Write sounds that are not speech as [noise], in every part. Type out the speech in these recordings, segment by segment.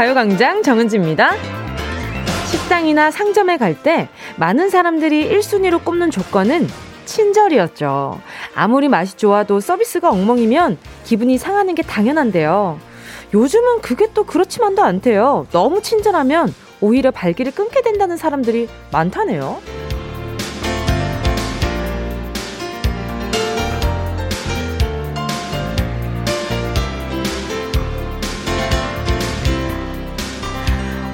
가요광장 정은지입니다. 식당이나 상점에 갈 때 많은 사람들이 1순위로 꼽는 조건은 친절이었죠. 아무리 맛이 좋아도 서비스가 엉망이면 기분이 상하는 게 당연한데요. 요즘은 그게 또 그렇지만도 않대요. 너무 친절하면 오히려 발길을 끊게 된다는 사람들이 많다네요.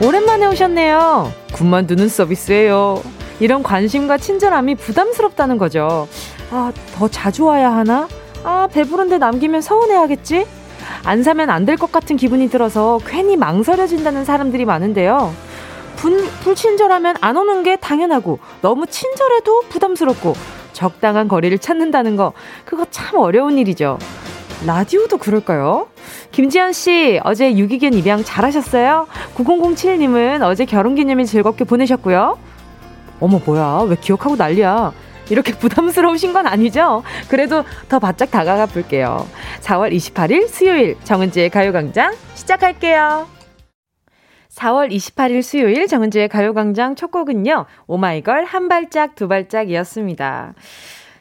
오랜만에 오셨네요. 군만두는 서비스예요. 이런 관심과 친절함이 부담스럽다는 거죠. 아, 더 자주 와야 하나? 아, 배부른데 남기면 서운해하겠지? 안 사면 안 될 것 같은 기분이 들어서 괜히 망설여진다는 사람들이 많은데요. 분, 불친절하면 안 오는 게 당연하고 너무 친절해도 부담스럽고 적당한 거리를 찾는다는 거 그거 참 어려운 일이죠. 라디오도 그럴까요? 김지현 씨, 어제 유기견 입양 잘하셨어요? 9007님은 어제 결혼기념일 즐겁게 보내셨고요. 어머, 뭐야. 왜 기억하고 난리야. 이렇게 [laughs] 부담스러우신 건 아니죠? 그래도 더 바짝 다가가 볼게요. 4월 28일 수요일 정은지의 가요광장 시작할게요. 4월 28일 수요일 정은지의 가요광장 첫 곡은요. 오마이걸 한 발짝 두 발짝이었습니다.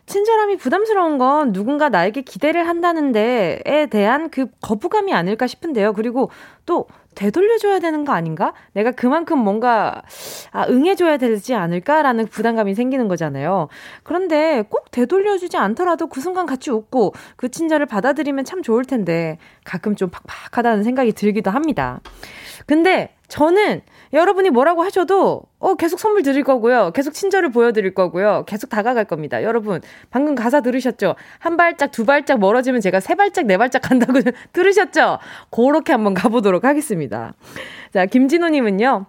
친절함이 부담스러운 건 누군가 나에게 기대를 한다는 데에 대한 그 거부감이 아닐까 싶은데요. 그리고 또 되돌려줘야 되는 거 아닌가? 내가 그만큼 뭔가, 아, 응해줘야 되지 않을까라는 부담감이 생기는 거잖아요. 그런데 꼭 되돌려주지 않더라도 그 순간 같이 웃고 그 친절을 받아들이면 참 좋을 텐데 가끔 좀 팍팍하다는 생각이 들기도 합니다. 근데 저는 여러분이 뭐라고 하셔도 어 계속 선물 드릴 거고요. 계속 친절을 보여드릴 거고요. 계속 다가갈 겁니다. 여러분 방금 가사 들으셨죠? 한 발짝 두 발짝 멀어지면 제가 세 발짝 네 발짝 간다고 [laughs] 들으셨죠? 그렇게 한번 가보도록 하겠습니다. 자 김진호님은요.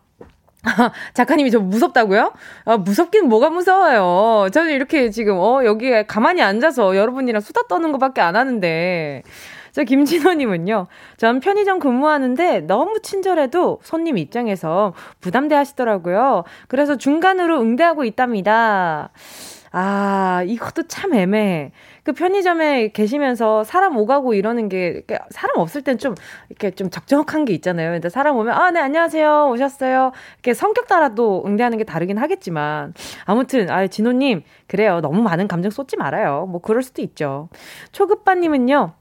[laughs] 작가님이 저 무섭다고요? 아, 무섭긴 뭐가 무서워요. 저는 이렇게 지금, 어, 여기에 가만히 앉아서 여러분이랑 수다 떠는 것밖에 안 하는데. 저 김진호님은요. 전 편의점 근무하는데 너무 친절해도 손님 입장에서 부담돼 하시더라고요. 그래서 중간으로 응대하고 있답니다. 아, 이것도 참 애매해. 그 편의점에 계시면서 사람 오가고 이러는 게, 사람 없을 땐 좀, 이렇게 좀 적적한 게 있잖아요. 근데 사람 오면, 아, 네, 안녕하세요. 오셨어요. 이렇게 성격 따라도 응대하는 게 다르긴 하겠지만. 아무튼, 아, 진호님, 그래요. 너무 많은 감정 쏟지 말아요. 뭐, 그럴 수도 있죠. 초급반님은요,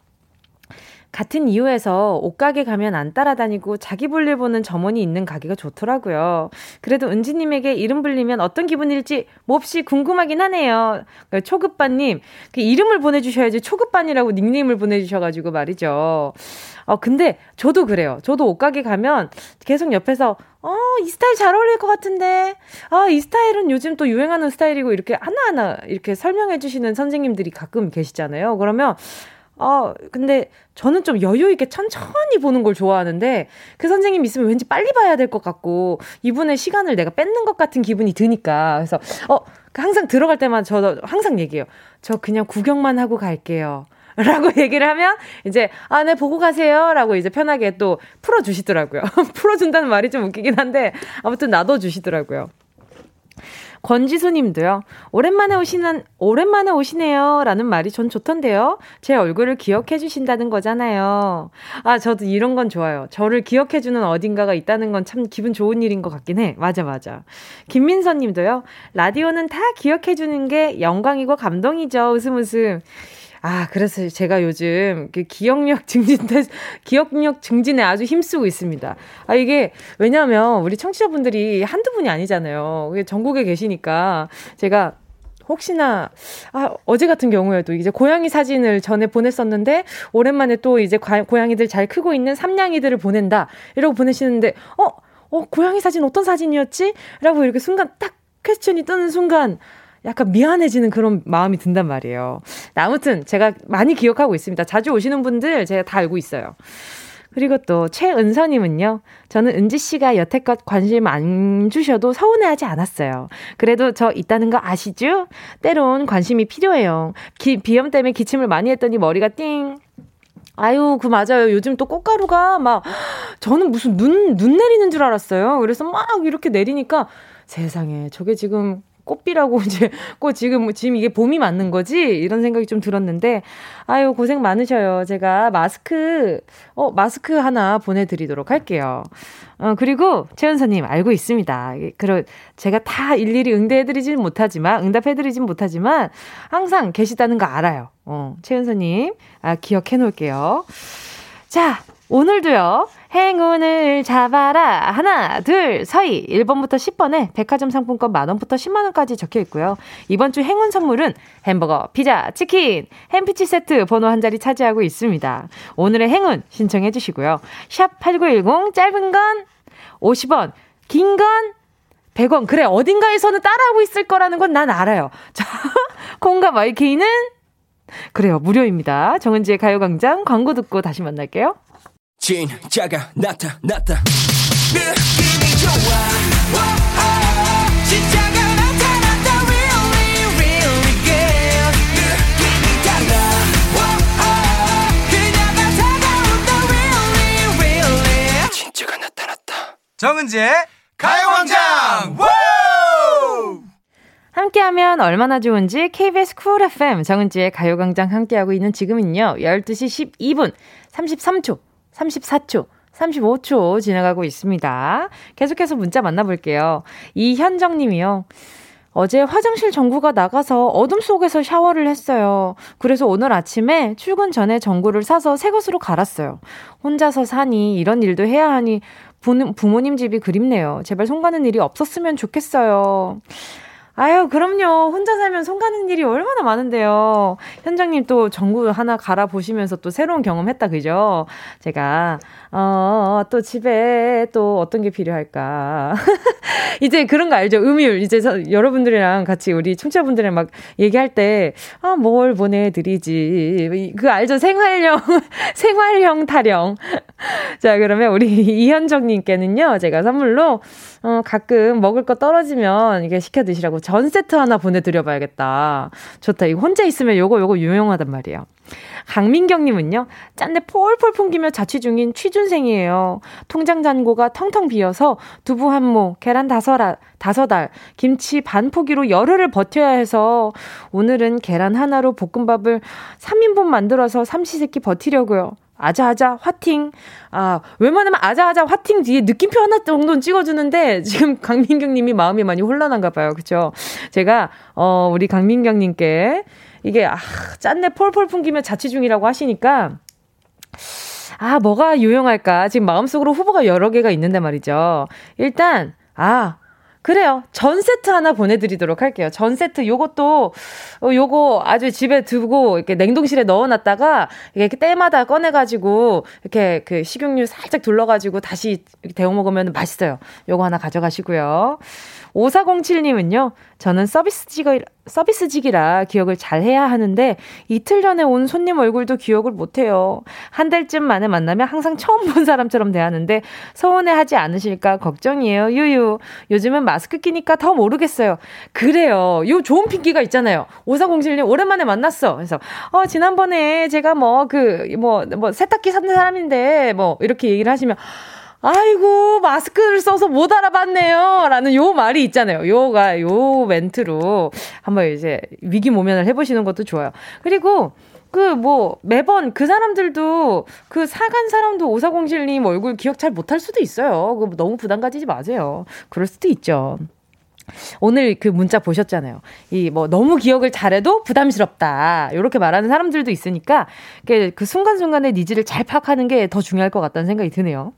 같은 이유에서 옷가게 가면 안 따라다니고 자기 볼일 보는 점원이 있는 가게가 좋더라고요. 그래도 은지님에게 이름 불리면 어떤 기분일지 몹시 궁금하긴 하네요. 그러니까 초급반님, 그 이름을 보내주셔야지 초급반이라고 닉네임을 보내주셔가지고 말이죠. 어, 근데 저도 그래요. 저도 옷가게 가면 계속 옆에서, 어, 이 스타일 잘 어울릴 것 같은데. 아, 이 스타일은 요즘 또 유행하는 스타일이고 이렇게 하나하나 이렇게 설명해 주시는 선생님들이 가끔 계시잖아요. 그러면, 어, 근데 저는 좀 여유 있게 천천히 보는 걸 좋아하는데 그 선생님 있으면 왠지 빨리 봐야 될 것 같고 이분의 시간을 내가 뺏는 것 같은 기분이 드니까 그래서 어, 항상 들어갈 때만 저도 항상 얘기해요. 저 그냥 구경만 하고 갈게요. [laughs] 라고 얘기를 하면 이제 아, 네 보고 가세요. 라고 이제 편하게 또 풀어 주시더라고요. [laughs] 풀어 준다는 말이 좀 웃기긴 한데 아무튼 놔둬 주시더라고요. 권지수 님도요. 오랜만에 오시는, 오랜만에 오시네요. 라는 말이 전 좋던데요. 제 얼굴을 기억해 주신다는 거잖아요. 아, 저도 이런 건 좋아요. 저를 기억해 주는 어딘가가 있다는 건 참 기분 좋은 일인 것 같긴 해. 맞아, 맞아. 김민선 님도요. 라디오는 다 기억해 주는 게 영광이고 감동이죠. 웃음 웃음. 아, 그래서 제가 요즘 그 기억력 증진 기억력 증진에 아주 힘쓰고 있습니다. 아, 이게 왜냐면 우리 청취자분들이 한두 분이 아니잖아요. 전국에 계시니까 제가 혹시나 아 어제 같은 경우에도 이제 고양이 사진을 전에 보냈었는데 오랜만에 또 이제 과, 고양이들 잘 크고 있는 삼냥이들을 보낸다 이러고 보내시는데 어 어, 고양이 사진 어떤 사진이었지? 라고 이렇게 순간 딱 퀘스천이 뜨는 순간 약간 미안해지는 그런 마음이 든단 말이에요. 아무튼 제가 많이 기억하고 있습니다. 자주 오시는 분들 제가 다 알고 있어요. 그리고 또 최은서님은요. 저는 은지 씨가 여태껏 관심 안 주셔도 서운해하지 않았어요. 그래도 저 있다는 거 아시죠? 때론 관심이 필요해요. 기, 비염 때문에 기침을 많이 했더니 머리가 띵. 아유, 그 맞아요. 요즘 또 꽃가루가 막 저는 무슨 눈 눈 내리는 줄 알았어요. 그래서 막 이렇게 내리니까 세상에 저게 지금 꽃비라고 [laughs] 이제 꽃 지금 지금 이게 봄이 맞는 거지 이런 생각이 좀 들었는데 아유 고생 많으셔요. 제가 마스크 어 마스크 하나 보내드리도록 할게요. 어 그리고 최은서님 알고 있습니다. 그러 제가 다 일일이 응대해드리진 못하지만 응답해드리진 못하지만 항상 계시다는 거 알아요. 어 최은서님 아 기억해 놓을게요. 자 오늘도요. 행운을 잡아라. 하나, 둘, 서희. 1번부터 10번에 백화점 상품권 만원부터 10만원까지 적혀 있고요. 이번 주 행운 선물은 햄버거, 피자, 치킨, 햄피치 세트 번호 한 자리 차지하고 있습니다. 오늘의 행운 신청해 주시고요. 샵 8910, 짧은 건 50원, 긴 건 100원. 그래, 어딘가에서는 따라하고 있을 거라는 건 난 알아요. [laughs] 자, 콩과 마이케이는 그래요, 무료입니다. 정은지의 가요광장 광고 듣고 다시 만날게요. 진짜가 나타났다 느낌이 좋아. 진짜가 나타났다. Really really good. 느낌이 달라. 그녀가 다가온다 really really. 진짜가 나타났다. 정은지의 가요광장. 함께하면 얼마나 좋은지 KBS 쿨 FM 정은지의 가요광장 함께하고 있는 지금은요 12시 12분 33초 34초, 35초 지나가고 있습니다. 계속해서 문자 만나볼게요. 이현정 님이요. 어제 화장실 전구가 나가서 어둠 속에서 샤워를 했어요. 그래서 오늘 아침에 출근 전에 전구를 사서 새 것으로 갈았어요. 혼자서 사니 이런 일도 해야 하니 부모님 집이 그립네요. 제발 손 가는 일이 없었으면 좋겠어요. 아유, 그럼요. 혼자 살면 손 가는 일이 얼마나 많은데요. 현장님 또 전구 하나 갈아 보시면서 또 새로운 경험 했다, 그죠? 제가, 어, 또 집에 또 어떤 게 필요할까. [laughs] 이제 그런 거 알죠? 음율. 이제 여러분들이랑 같이 우리 청취자분들이랑 막 얘기할 때, 아, 뭘 보내드리지. 그 알죠? 생활형, [laughs] 생활형 타령. [laughs] 자, 그러면 우리 이현정님께는요, 제가 선물로, 어, 가끔 먹을 거 떨어지면 이게 시켜 드시라고 전 세트 하나 보내드려봐야겠다. 좋다. 이거 혼자 있으면 요거 요거 유용하단 말이에요. 강민경님은요, 짠내 폴폴 풍기며 자취 중인 취준생이에요. 통장 잔고가 텅텅 비어서 두부 한 모, 계란 다섯 알, 다섯 알, 김치 반 포기로 열흘을 버텨야 해서 오늘은 계란 하나로 볶음밥을 3인분 만들어서 삼시세끼 버티려고요. 아자아자 화팅. 아, 웬만하면 아자아자 화팅 뒤에 느낌표 하나 정도는 찍어주는데, 지금 [laughs] 강민경 님이 마음이 많이 혼란한가 봐요. 그쵸? 제가, 어, 우리 강민경 님께, 이게, 아, 짠내 폴폴 풍기며 자취 중이라고 하시니까, 아, 뭐가 유용할까? 지금 마음속으로 후보가 여러 개가 있는데 말이죠. 일단, 아, 그래요. 전 세트 하나 보내드리도록 할게요. 전 세트 요것도 어, 요거 아주 집에 두고 이렇게 냉동실에 넣어놨다가 이렇게 때마다 꺼내가지고 이렇게 그 식용유 살짝 둘러가지고 다시 데워 먹으면 맛있어요. 요거 하나 가져가시고요. 5407님은요, 저는 서비스직이, 서비스직이라 기억을 잘 해야 하는데 이틀 전에 온 손님 얼굴도 기억을 못해요. 한 달쯤 만에 만나면 항상 처음 본 사람처럼 대하는데 서운해 하지 않으실까 걱정이에요. 유유. 요즘은 마스크 끼니까 더 모르겠어요. 그래요. 요 좋은 핑계가 있잖아요. 5407님 오랜만에 만났어. 그래서, 어, 지난번에 제가 뭐, 그, 뭐, 뭐, 세탁기 샀는 사람인데 뭐, 이렇게 얘기를 하시면, 아이고, 마스크를 써서 못 알아봤네요. 라는 요 말이 있잖아요. 요가, 요 멘트로 한번 이제 위기 모면을 해보시는 것도 좋아요. 그리고, 그, 뭐, 매번 그 사람들도 그 사간 사람도 오사공실님 얼굴 기억 잘 못할 수도 있어요. 그 너무 부담 가지지 마세요. 그럴 수도 있죠. 오늘 그 문자 보셨잖아요. 이 뭐 너무 기억을 잘해도 부담스럽다. 이렇게 말하는 사람들도 있으니까 그 순간순간의 needs를 잘 파악하는 게 더 중요할 것 같다는 생각이 드네요.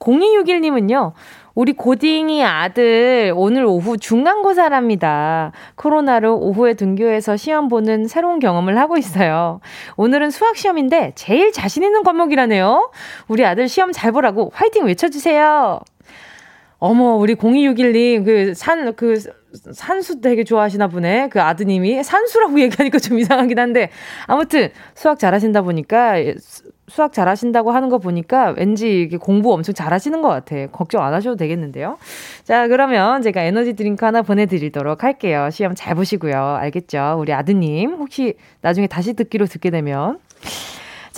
0261님은요, 우리 고딩이 아들 오늘 오후 중간고사랍니다. 코로나로 오후에 등교해서 시험 보는 새로운 경험을 하고 있어요. 오늘은 수학 시험인데 제일 자신 있는 과목이라네요. 우리 아들 시험 잘 보라고 화이팅 외쳐주세요. 어머, 우리 0261님, 그, 산, 그, 산수 되게 좋아하시나 보네. 그 아드님이. 산수라고 [laughs] 얘기하니까 좀 이상하긴 한데. 아무튼, 수학 잘하신다 보니까, 수학 잘하신다고 하는 거 보니까 왠지 이게 공부 엄청 잘하시는 것 같아. 걱정 안 하셔도 되겠는데요. 자, 그러면 제가 에너지 드링크 하나 보내드리도록 할게요. 시험 잘 보시고요. 알겠죠? 우리 아드님, 혹시 나중에 다시 듣기로 듣게 되면.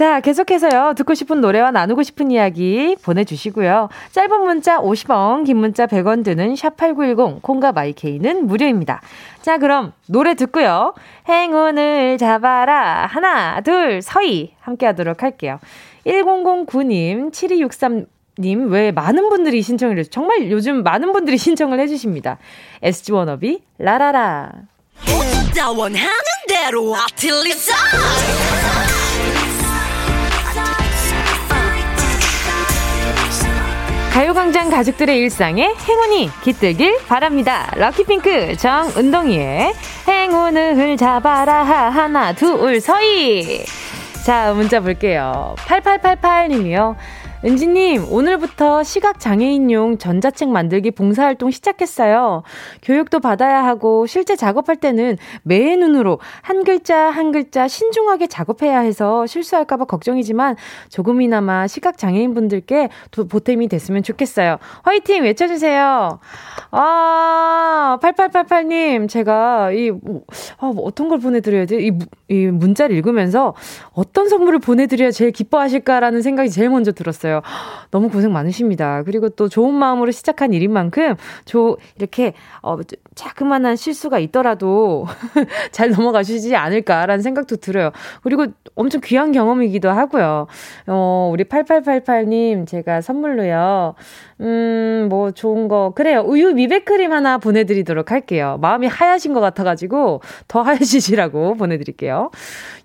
자, 계속해서요. 듣고 싶은 노래와 나누고 싶은 이야기 보내주시고요. 짧은 문자 50원, 긴 문자 100원 드는 샵8910, 콩과 마이케이는 무료입니다. 자, 그럼 노래 듣고요. 행운을 잡아라. 하나, 둘, 서희. 함께 하도록 할게요. 1009님, 7263 님, 왜 많은 분들이 신청을 해주 정말 요즘 많은 분들이 [laughs] 신청을 해주십니다. SG 워너비, 라라라. 가요광장 가족들의 일상에 행운이 깃들길 바랍니다. 럭키핑크 정은동이의 행운을 잡아라 하나 둘 서희 자 문자 볼게요. 8888님이요. 은지님, 오늘부터 시각장애인용 전자책 만들기 봉사활동 시작했어요. 교육도 받아야 하고, 실제 작업할 때는 매의 눈으로 한 글자 한 글자 신중하게 작업해야 해서 실수할까봐 걱정이지만, 조금이나마 시각장애인분들께 보탬이 됐으면 좋겠어요. 화이팅! 외쳐주세요. 아, 8888님, 제가 이, 아, 뭐 어떤 걸 보내드려야 돼? 이, 이 문자를 읽으면서 어떤 선물을 보내드려야 제일 기뻐하실까라는 생각이 제일 먼저 들었어요. 있어요. 너무 고생 많으십니다. 그리고 또 좋은 마음으로 시작한 일인 만큼, 조, 이렇게, 어, 자그마한 실수가 있더라도 [laughs] 잘 넘어가시지 않을까라는 생각도 들어요. 그리고 엄청 귀한 경험이기도 하고요. 어, 우리 8888님, 제가 선물로요, 음, 뭐 좋은 거. 그래요. 우유 미백크림 하나 보내드리도록 할게요. 마음이 하얗신 것 같아가지고 더 하얘지시라고 보내드릴게요.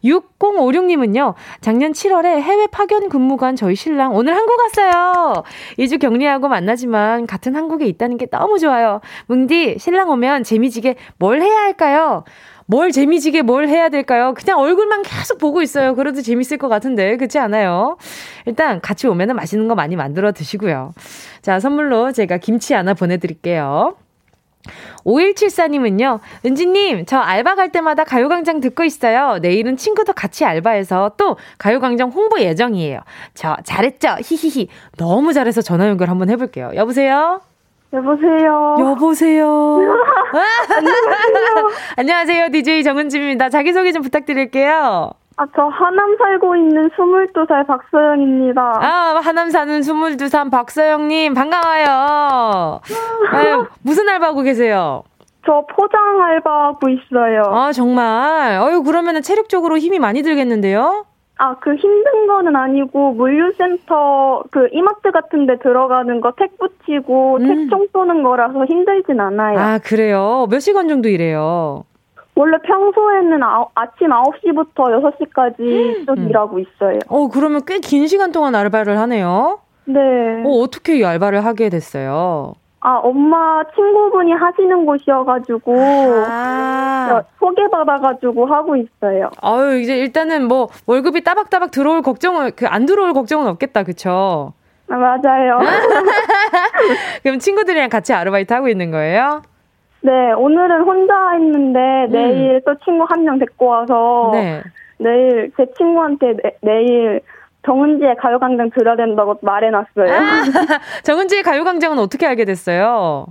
6056님은요, 작년 7월에 해외 파견 근무 간 저희 신랑 오늘 한국 왔어요. 2주 격리하고 만나지만 같은 한국에 있다는 게 너무 좋아요. 뭉디, 신랑 오면 재미지게 뭘 해야 할까요? 뭘 재미지게 뭘 해야 될까요? 그냥 얼굴만 계속 보고 있어요. 그래도 재밌을 것 같은데, 그렇지 않아요? 일단 같이 오면은 맛있는 거 많이 만들어 드시고요. 자, 선물로 제가 김치 하나 보내드릴게요. 5174님은요, 은지님, 저 알바 갈 때마다 가요광장 듣고 있어요. 내일은 친구도 같이 알바해서 또 가요광장 홍보 예정이에요. 저 잘했죠? 히히히. 너무 잘해서 전화 연결 한번 해볼게요. 여보세요? 여보세요. 여보세요. [laughs] 안녕하세요. 안녕하세요. DJ 정은지입니다. 자기소개 좀 부탁드릴게요. 아, 저 하남 살고 있는 22살 박서영입니다. 아, 하남 사는 22살 박서영님, 반가워요. 아유, [laughs] 무슨 알바하고 계세요? 저 포장 알바하고 있어요. 아, 정말? 어유 그러면은 체력적으로 힘이 많이 들겠는데요? 아, 그 힘든 거는 아니고 물류센터 그 이마트 같은 데 들어가는 거 택 붙이고 음. 택종 쏘는 거라서 힘들진 않아요. 아, 그래요? 몇 시간 정도 일해요? 원래 평소에는 아, 아침 9시부터 6시까지 쭉 음. 일하고 있어요. 어, 그러면 꽤 긴 시간 동안 알바를 하네요? 네. 어, 어떻게 이 알바를 하게 됐어요? 아, 엄마 친구분이 하시는 곳이어가지고, 아. 소개받아가지고 하고 있어요. 아유, 이제 일단은 뭐, 월급이 따박따박 들어올 걱정은, 그, 안 들어올 걱정은 없겠다, 그쵸? 아, 맞아요. [laughs] 그럼 친구들이랑 같이 아르바이트 하고 있는 거예요? 네, 오늘은 혼자 있는데, 음. 내일 또 친구 한 명 데리고 와서, 네. 내일 제 친구한테 내, 내일 정은지의 가요광장 들어야 된다고 말해놨어요. 아, [laughs] 정은지의 가요광장은 어떻게 알게 됐어요?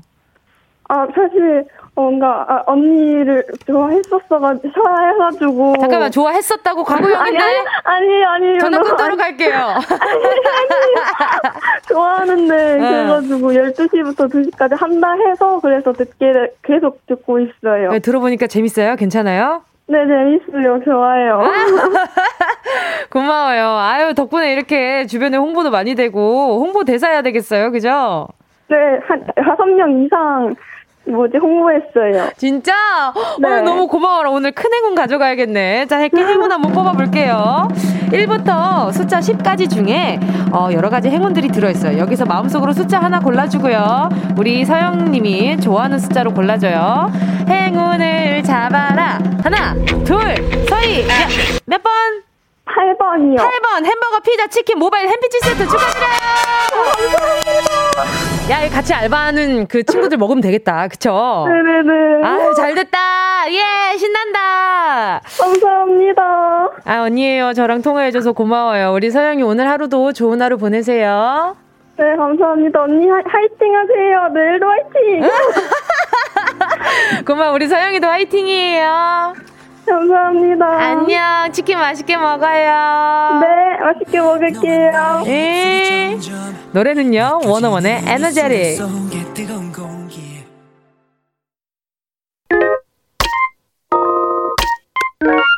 아, 사실, 뭔가, 아, 언니를 좋아했었어가지고, 좋아해가지고. 잠깐만, 좋아했었다고 과거형인데? 아니, 아니, 아니. 전화 끊도록 할게요. [laughs] 아니, 아니. 좋아하는데, 네. 그래가지고 12시부터 2시까지 한다 해서, 그래서 듣게, 계속 듣고 있어요. 네, 들어보니까 재밌어요? 괜찮아요? 네, 재밌어요. 좋아요. [laughs] 고마워요. 아유, 덕분에 이렇게 주변에 홍보도 많이 되고, 홍보 대사 해야 되겠어요. 그죠? 네, 한, 다섯 명 이상, 뭐지, 홍보했어요. 진짜? 네. 어, 너무 고마워라. 오늘 큰 행운 가져가야겠네. 자, 이렇게 행운 한번 뽑아볼게요. 1부터 숫자 10까지 중에, 어, 여러 가지 행운들이 들어있어요. 여기서 마음속으로 숫자 하나 골라주고요. 우리 서영님이 좋아하는 숫자로 골라줘요. 행운을 잡아라. 하나, 둘, 서희. 몇 번? 8번이요. 8번 햄버거, 피자, 치킨, 모바일 햄피치 세트 축하드려요. 야, 같이 알바하는 그 친구들 먹으면 되겠다. 그쵸? 네네네. 아유, 잘 됐다. 예, 신난다. 감사합니다. 아, 언니예요. 저랑 통화해줘서 고마워요. 우리 서영이 오늘 하루도 좋은 하루 보내세요. 네, 감사합니다. 언니 하, 화이팅 하세요. 내일도 화이팅. [laughs] 고마워. 우리 서영이도 화이팅이에요. 감사합니다. 안녕. 치킨 맛있게 먹어요. 네, 맛있게 먹을게요. 예. 노래는요, 원어원의 에너제릭.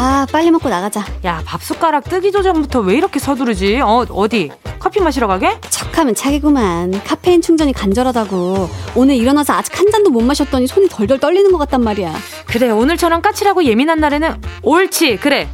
아, 빨리 먹고 나가자. 야, 밥 숟가락 뜨기 전부터 왜 이렇게 서두르지? 어, 어디? 커피 마시러 가게? 척하면 척이구만. 카페인 충전이 간절하다고. 오늘 일어나서 아직 한 잔도 못 마셨더니 손이 덜덜 떨리는 것 같단 말이야. 그래, 오늘처럼 까칠하고 예민한 날에는 옳지, 그래.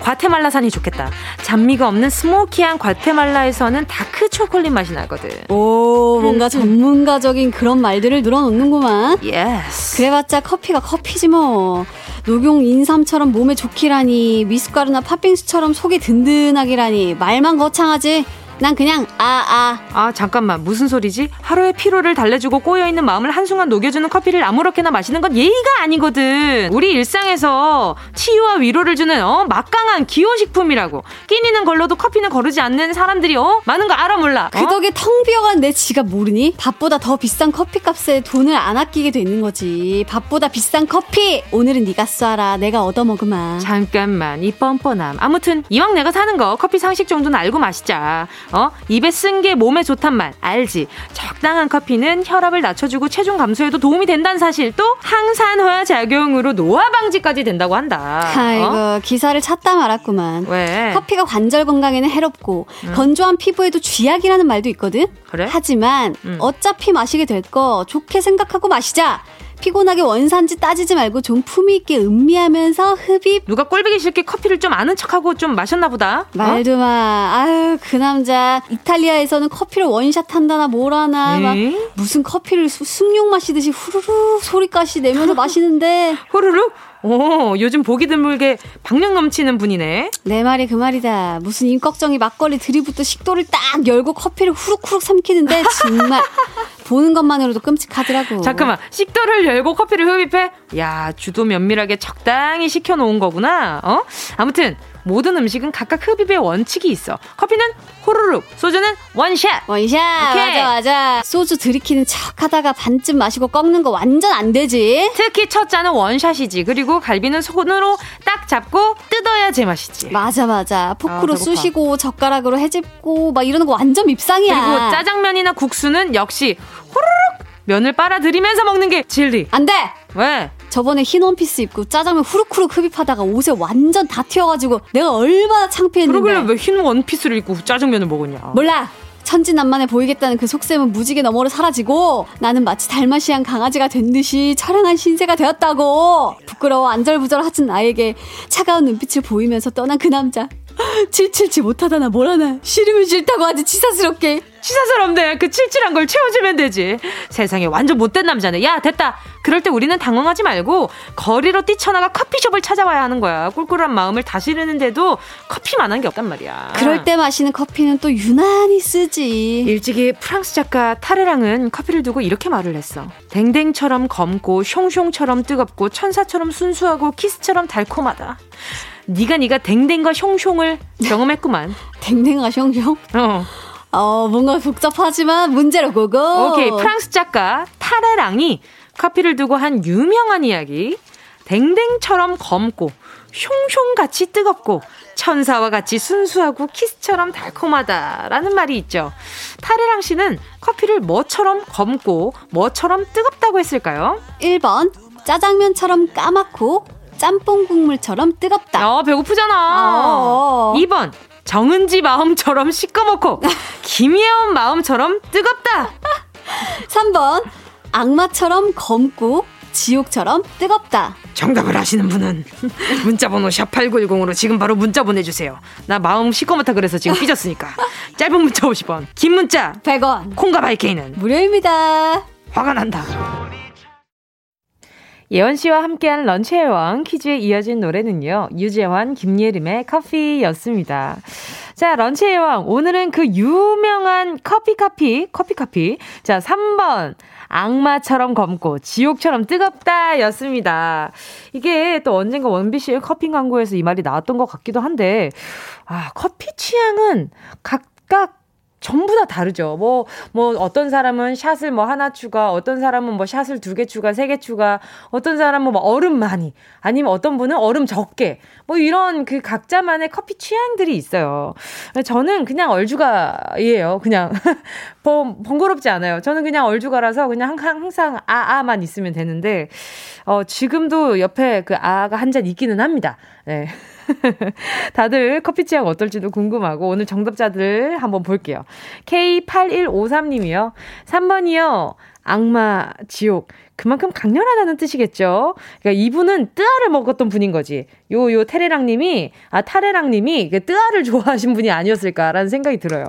과테말라산이 좋겠다. 잡미가 없는 smoky한 과테말라에서는 다크 초콜릿 맛이 나거든. 오, 뭔가 전문가적인 그런 말들을 늘어놓는구만. Yes. 그래봤자 커피가 커피지 뭐. 녹용 인삼처럼 몸에 좋기라니, 미숫가루나 팥빙수처럼 속이 든든하기라니, 말만 거창하지. 난 그냥 아 아. 아 잠깐만 무슨 소리지? 하루의 피로를 달래주고 꼬여있는 마음을 한순간 녹여주는 커피를 아무렇게나 마시는 건 예의가 아니거든 우리 일상에서 치유와 위로를 주는 어 막강한 기호식품이라고 끼니는 걸러도 커피는 거르지 않는 사람들이 어 많은 거 알아 몰라 그 덕에 텅 비어간 내 지갑 모르니? 밥보다 더 비싼 커피값에 돈을 안 아끼게 되는 거지. 밥보다 비싼 커피! 오늘은 네가 쏴라. 내가 얻어먹으마. 잠깐만 이 뻔뻔함 아무튼 이왕 내가 사는 거 커피 상식 정도는 알고 마시자 어 입에 쓴 게 몸에 좋단 말 알지 적당한 커피는 혈압을 낮춰주고 체중 감소에도 도움이 된다는 사실 또 항산화 작용으로 노화 방지까지 된다고 한다 아이고 어? 기사를 찾다 말았구만. 왜 커피가 관절 건강에는 해롭고 건조한 피부에도 쥐약이라는 말도 있거든. 그래? 하지만 음. 어차피 마시게 될 거 좋게 생각하고 마시자. 피곤하게 원산지 따지지 말고 좀 품위 있게 음미하면서 흡입. 누가 꼴보기 싫게 커피를 좀 아는 척하고 좀 마셨나 보다 어? 말도 마. 아유, 그 남자. 이탈리아에서는 커피를 원샷 한다나 뭐라나. 막 에이? 무슨 커피를 수- 숭늉 마시듯이 후루룩 소리까지 내면서 마시는데. 호루룩 오 요즘 보기 드물게 박력 넘치는 분이네 내 말이 그 말이다. 무슨 임꺽정이 막걸리 들이부터 식도를 딱 열고 커피를 후룩후룩 삼키는데 정말 [laughs] 보는 것만으로도 끔찍하더라고. 잠깐만 식도를 열고 커피를 흡입해? 야 주도면밀하게 적당히 식혀놓은 거구나 어? 아무튼 모든 음식은 각각 흡입의 원칙이 있어. 커피는 호루룩 소주는 원샷. 원샷. 오케이. 맞아 맞아. 소주 들이키는 척 하다가 반쯤 마시고 꺾는 거 완전 안 되지. 특히 첫 잔은 원샷이지. 그리고 갈비는 손으로 딱 잡고 뜯어야 제맛이지. 맞아 맞아. 포크로 아. 쑤시고 젓가락으로 헤집고 막 이러는 거 완전 밉상이야. 그리고 짜장면이나 국수는 역시 호루룩 면을 빨아들이면서 먹는 게 진리. 안 돼! 왜? 저번에 흰 원피스 입고 짜장면 후룩후룩 흡입하다가 옷에 완전 다 튀어가지고 내가 얼마나 창피했는데. 그러길래 왜 흰 원피스를 입고 짜장면을 먹었냐? 몰라. 천진난만해 보이겠다는 그 속셈은 무지개 너머로 사라지고 나는 마치 달마시안 강아지가 된 듯이 처량한 신세가 되었다고. 부끄러워 안절부절 하진 나에게 차가운 눈빛을 보이면서 떠난 그 남자 [gasps] 칠칠치 못하다나 뭐라나 싫으면 싫다고 하지 치사스럽게 치사스럽네. 그 칠칠한 걸 채워주면 되지. 세상에 완전 못된 남자네. 야, 됐다. 그럴 때 우리는 당황하지 말고 거리로 뛰쳐나가 커피숍을 찾아와야 하는 거야. 꿀꿀한 마음을 다스리는데도 커피만한 게 없단 말이야. 그럴 때 마시는 커피는 또 유난히 쓰지 일찍이 프랑스 작가 타레랑은 커피를 두고 이렇게 말을 했어. 댕댕처럼 검고 숑숑처럼 뜨겁고 천사처럼 순수하고 키스처럼 달콤하다. 네가 네가 댕댕과 숑숑을 경험했구만. [laughs] 댕댕아 숑숑 어. 어 뭔가 복잡하지만 문제로 고고 오케이 프랑스 작가 타레랑이 커피를 두고 한 유명한 이야기 댕댕처럼 검고 숑숑같이 뜨겁고 천사와 같이 순수하고 키스처럼 달콤하다라는 말이 있죠. 타레랑 씨는 커피를 뭐처럼 검고 뭐처럼 뜨겁다고 했을까요? 1번 짜장면처럼 까맣고 짬뽕 국물처럼 뜨겁다 어 배고프잖아. 어. 2번 정은지 마음처럼 시꺼멓고 [laughs] 김예원 마음처럼 뜨겁다. [laughs] 3번 악마처럼 검고 지옥처럼 뜨겁다. 정답을 아시는 분은 [laughs] 문자번호 샵8910으로 지금 바로 문자 보내주세요. 나 마음 시꺼멓다 그래서 지금 삐졌으니까. 짧은 문자 50원, 긴 문자 100원 콩과 바이케이는 무료입니다. 화가 난다. 예원 씨와 함께한 런치의 왕 퀴즈에 이어진 노래는요. 유재환, 김예림의 커피였습니다. 자, 런치의 왕. 오늘은 그 유명한 커피 카피, 커피 카피. 자, 3번. 악마처럼 검고 지옥처럼 뜨겁다 였습니다. 이게 또 언젠가 원비씨의 커피 광고에서 이 말이 나왔던 것 같기도 한데, 아, 커피 취향은 각각 전부 다 다르죠. 뭐, 뭐, 어떤 사람은 샷을 뭐 하나 추가, 어떤 사람은 뭐 샷을 두 개 추가, 세 개 추가, 어떤 사람은 뭐 얼음 많이, 아니면 어떤 분은 얼음 적게, 뭐 이런 그 각자만의 커피 취향들이 있어요. 저는 그냥 얼주가이에요. 그냥. [laughs] 번, 번거롭지 않아요. 저는 그냥 얼주가라서 그냥 항상, 아, 아만 있으면 되는데, 어, 지금도 옆에 그 아가 한 잔 있기는 합니다. 네. [laughs] 다들 커피 취향 어떨지도 궁금하고 오늘 정답자들 한번 볼게요. K8153님이요. 3번이요. 악마 지옥. 그만큼 강렬하다는 뜻이겠죠. 그러니까 이분은 뜨아를 먹었던 분인 거지. 요, 요 테레랑 님이, 아, 타레랑 님이 그 뜨아를 [laughs] 좋아하신 분이 아니었을까라는 생각이 들어요.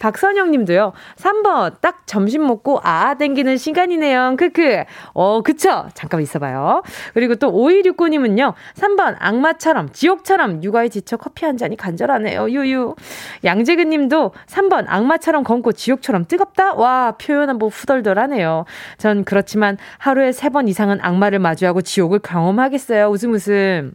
박선영 님도요. 3번, 딱 점심 먹고 아, 땡기는 시간이네요. 크크. 어, 그쵸? 잠깐 있어봐요. 그리고 또 5269 님은요. 3번, 악마처럼, 지옥처럼 육아에 지쳐 커피 한 잔이 간절하네요. 유유. 양재근 님도 3번, 악마처럼 검고 지옥처럼 뜨겁다? 와, 표현 한번 후덜덜 하네요. 전 그렇지만 하루에 세 번 이상은 악마를 마주하고 지옥을 경험하겠어요. 웃음 웃음.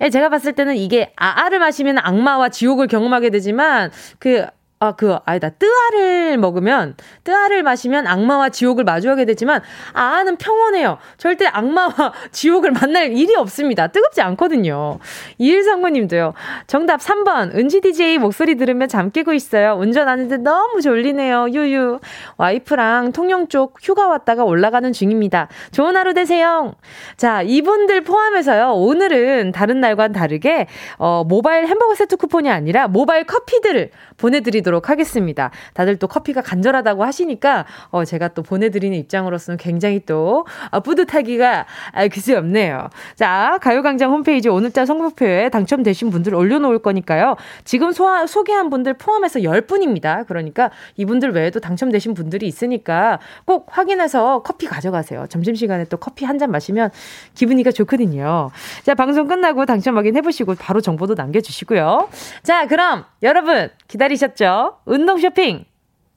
예, 제가 봤을 때는 이게 아아를 마시면 악마와 지옥을 경험하게 되지만 그 아, 그, 아니다. 뜨아를 먹으면, 뜨아를 마시면 악마와 지옥을 마주하게 되지만, 아는 평온해요. 절대 악마와 [laughs] 지옥을 만날 일이 없습니다. 뜨겁지 않거든요. 2139님도요. 정답 3번. 은지 DJ 목소리 들으면 잠 깨고 있어요. 운전하는데 너무 졸리네요. 유유. 와이프랑 통영 쪽 휴가 왔다가 올라가는 중입니다. 좋은 하루 되세요. 자, 이분들 포함해서요. 오늘은 다른 날과는 다르게, 어, 모바일 햄버거 세트 쿠폰이 아니라 모바일 커피들을 보내드리도록 하겠습니다. 다들 또 커피가 간절하다고 하시니까 어, 제가 또 보내드리는 입장으로서는 굉장히 또 어, 뿌듯하기가 아, 그지 없네요. 자, 가요광장 홈페이지 오늘자 성목표에 당첨되신 분들 올려놓을 거니까요. 지금 소화, 소개한 분들 포함해서 10분입니다. 그러니까 이분들 외에도 당첨되신 분들이 있으니까 꼭 확인해서 커피 가져가세요. 점심시간에 또 커피 한 잔 마시면 기분이가 좋거든요. 자, 방송 끝나고 당첨 확인해보시고 바로 정보도 남겨주시고요. 자, 그럼 여러분 기다리셨죠? 운동 쇼핑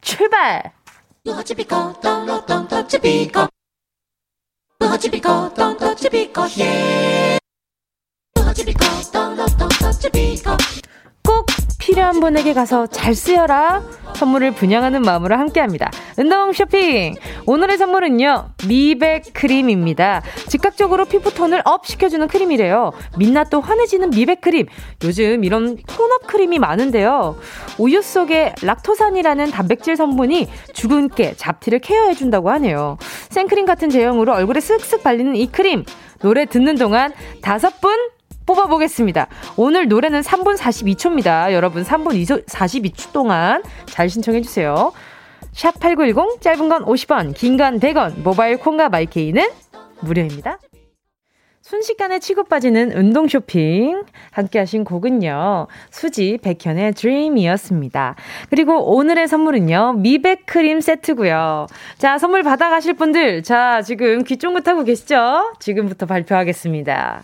출발! 꼭 필요한 분에게 가서 잘 쓰여라. 선물을 분양하는 마음으로 함께합니다. 운동 쇼핑. 오늘의 선물은요. 미백 크림입니다. 즉각적으로 피부 톤을 up 시켜주는 크림이래요. 민낯도 환해지는 미백 크림. 요즘 이런 tone up 크림이 많은데요. 우유 속에 락토산이라는 단백질 성분이 주근깨, 잡티를 care해준다고 하네요. 생크림 같은 제형으로 얼굴에 쓱쓱 발리는 이 크림. 노래 듣는 동안 다섯 분 뽑아보겠습니다. 오늘 노래는 3분 42초입니다. 여러분 3분 42초 동안 잘 신청해주세요. 샵8910 짧은 건 50원, 긴 건 100원, 모바일 콩과 마이케이는 무료입니다. 순식간에 치고 빠지는 운동 쇼핑 함께 하신 곡은요. 수지 백현의 드림이었습니다. 그리고 오늘의 선물은요. 미백 크림 세트고요. 자, 선물 받아 가실 분들 자, 지금 귀 쫑긋하고 계시죠? 지금부터 발표하겠습니다.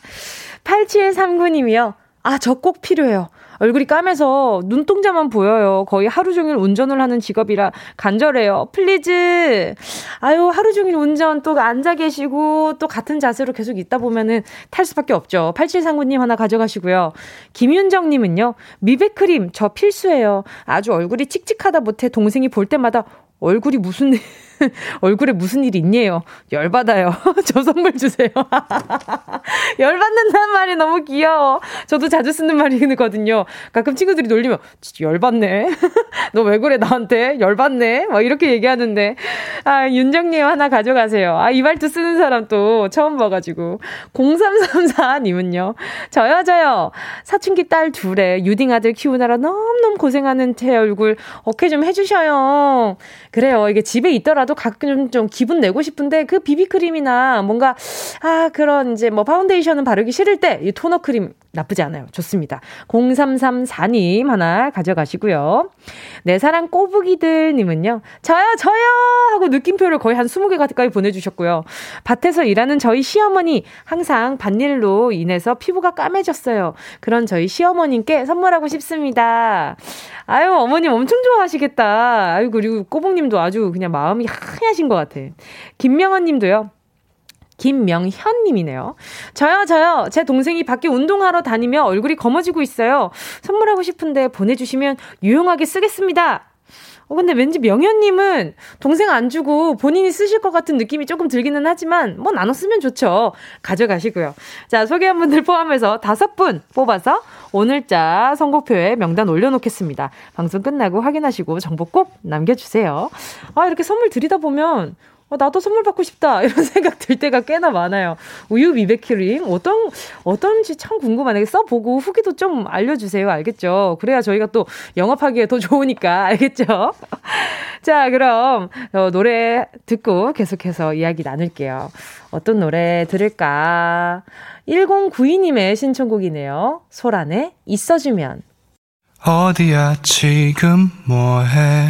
8739님이요. 아, 저 꼭 필요해요. 얼굴이 까매서 눈동자만 보여요. 거의 하루 종일 운전을 하는 직업이라 간절해요. please. 아유, 하루 종일 운전 또 앉아 계시고 또 같은 자세로 계속 있다 보면은 탈 수밖에 없죠. 8739님 하나 가져가시고요. 김윤정님은요. 미백크림 저 필수예요. 아주 얼굴이 칙칙하다 못해 동생이 볼 때마다 얼굴이 무슨 [laughs] 얼굴에 무슨 일 있니에요? 열받아요. [laughs] 저 선물 주세요. [laughs] 열받는다는 말이 너무 귀여워. 저도 자주 쓰는 말이거든요. 가끔 친구들이 놀리면, 진짜 열받네. 너 왜 그래, 나한테? 열받네. 막 이렇게 얘기하는데. 아, 윤정님 하나 가져가세요. 아, 이 말투 쓰는 사람 또 처음 봐가지고. 0334님은요. 저요, 저요. 사춘기 딸 둘에 유딩 아들 키우느라 너무너무 고생하는 제 얼굴 어케 좀 해주셔요. 그래요. 이게 집에 있더라 도 저도 가끔 좀 기분 내고 싶은데 그 비비크림이나 뭔가 아 그런 이제 뭐 파운데이션은 바르기 싫을 때 이 토너 크림 나쁘지 않아요. 좋습니다. 0334님 하나 가져가시고요. 내 사랑 꼬부기들 님은요. 저요, 저요! 하고 느낌표를 거의 한 20개 가까이 보내주셨고요. 밭에서 일하는 저희 시어머니 항상 밭일로 인해서 피부가 까매졌어요. 그런 저희 시어머님께 선물하고 싶습니다. 아유, 어머님 엄청 좋아하시겠다. 아유, 그리고 꼬북님도 아주 그냥 마음이 하얘신 것 같아. 김명원 님도요. 김명현 님이네요. 저요, 저요. 제 동생이 밖에 운동하러 다니며 얼굴이 검어지고 있어요. 선물하고 싶은데 보내주시면 유용하게 쓰겠습니다. 어, 근데 왠지 명현님은 동생 안 주고 본인이 쓰실 것 같은 느낌이 조금 들기는 하지만 뭐 나눠 쓰면 좋죠. 가져가시고요. 자, 소개한 분들 포함해서 다섯 분 뽑아서 오늘자 선곡표에 명단 올려놓겠습니다. 방송 끝나고 확인하시고 정보 꼭 남겨주세요. 아, 이렇게 선물 드리다 보면 어, 나도 선물 받고 싶다. [laughs] 이런 생각 들 때가 꽤나 많아요. 우유 미백크림. 어떤, 어떤지 참 궁금하네. 써보고 후기도 좀 알려주세요. 알겠죠? 그래야 저희가 또 영업하기에 더 좋으니까. [laughs] 알겠죠? [laughs] 자, 그럼, 어, 노래 듣고 계속해서 이야기 나눌게요. 어떤 노래 들을까? 1092님의 신청곡이네요. 소란에 있어주면. 어디야, 지금 뭐해?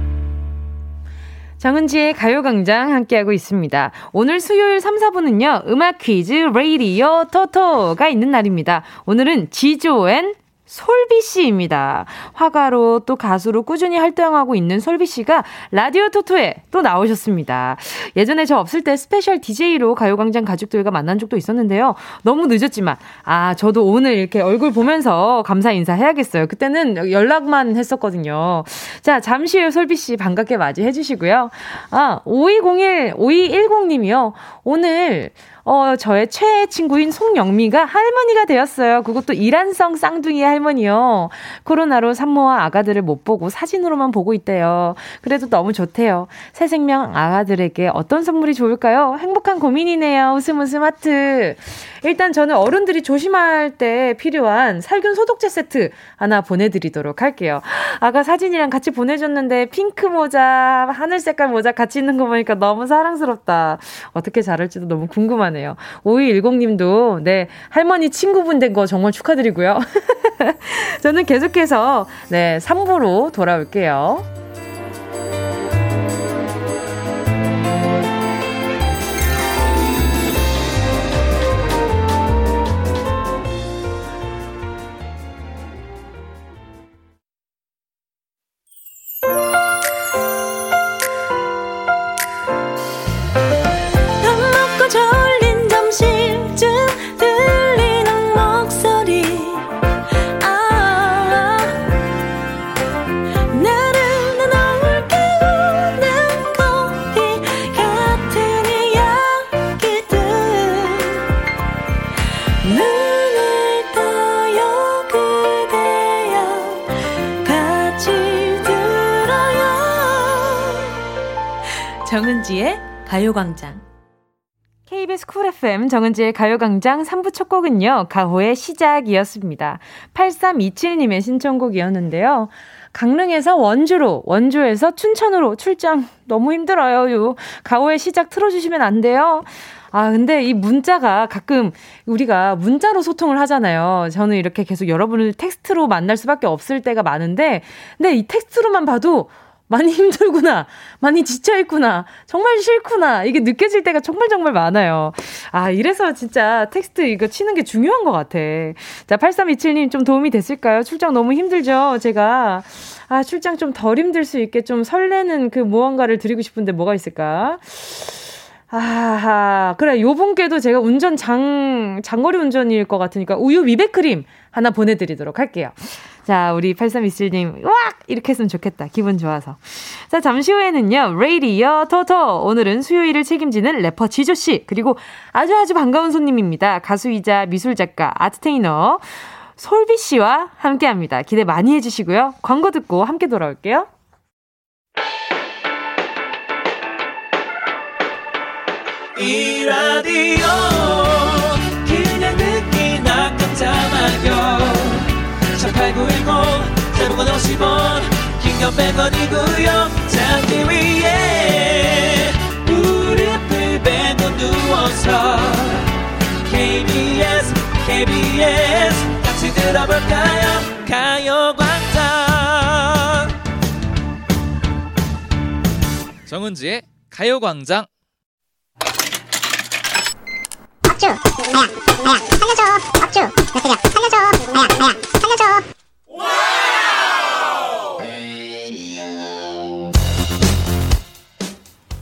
정은지의 가요광장 함께하고 있습니다. 오늘 수요일 3, 4분은요, 음악 퀴즈 레이디오 토토가 있는 날입니다. 오늘은 지조앤 솔비 씨입니다. 화가로 또 가수로 꾸준히 활동하고 있는 솔비 씨가 라디오 토토에 또 나오셨습니다. 예전에 저 없을 때 special DJ로 가요광장 가족들과 만난 적도 있었는데요. 너무 늦었지만, 아, 저도 오늘 이렇게 얼굴 보면서 감사 인사 해야겠어요. 그때는 연락만 했었거든요. 자, 잠시 후에 솔비 씨 반갑게 맞이해 주시고요. 아, 5201, 5210님이요. 오늘 어, 저의 최애 친구인 송영미가 할머니가 되었어요. 그것도 이란성 쌍둥이 할머니요. 코로나로 산모와 아가들을 못 보고 사진으로만 보고 있대요. 그래도 너무 좋대요. 새 생명 아가들에게 어떤 선물이 좋을까요? 행복한 고민이네요. 웃음 웃음 하트. 일단 저는 어른들이 조심할 때 필요한 살균 소독제 세트 하나 보내드리도록 할게요. 아가 사진이랑 같이 보내줬는데 핑크 모자, 하늘 색깔 모자 같이 있는 거 보니까 너무 사랑스럽다. 어떻게 자랄지도 너무 궁금하 네요. 궁금하네요. 5210님도, 네, 할머니 친구분 된 거 정말 축하드리고요. [laughs] 저는 계속해서, 네, 3부로 돌아올게요. 가요광장. KBS 쿨 FM 정은지의 가요광장 3부 첫 곡은요, 가호의 시작이었습니다. 8327님의 신청곡이었는데요. 강릉에서 원주로, 원주에서 춘천으로 출장 너무 힘들어요. 가호의 시작 틀어주시면 안 돼요? 아, 근데 이 문자가 가끔 우리가 문자로 소통을 하잖아요. 저는 이렇게 계속 여러분을 텍스트로 만날 수밖에 없을 때가 많은데, 근데 이 텍스트로만 봐도 많이 [laughs] 힘들구나. 많이 지쳐있구나. 정말 싫구나. 이게 느껴질 때가 정말 정말 많아요. 아, 이래서 진짜 텍스트 이거 치는 게 중요한 것 같아. 자, 8327님 좀 도움이 됐을까요? 출장 너무 힘들죠? 제가. 아, 출장 좀 덜 힘들 수 있게 좀 설레는 그 무언가를 드리고 싶은데 뭐가 있을까? 아하, 그래, 요 분께도 제가 운전 장, 장거리 운전일 것 같으니까 우유 미백크림 하나 보내드리도록 할게요. 자, 우리 8327님, 와! 이렇게 했으면 좋겠다. 기분 좋아서. 자, 잠시 후에는요, 레이디어 토토. 오늘은 수요일을 책임지는 래퍼 지조씨, 그리고 아주 아주 반가운 손님입니다. 가수이자 미술작가, 아트테이너, 솔비씨와 함께 합니다. 기대 많이 해주시고요. 광고 듣고 함께 돌아올게요. 이 라디오 대목원 50원 긴건 100원이고요 잠기 위에 무릎을 베고 누워서 KBS KBS 같이 들어볼까요? 가요광장. 정은지의 가요광장. 업주. 나야 나야 살려줘. 업주. 몇대냐 살려줘. 나야 살려줘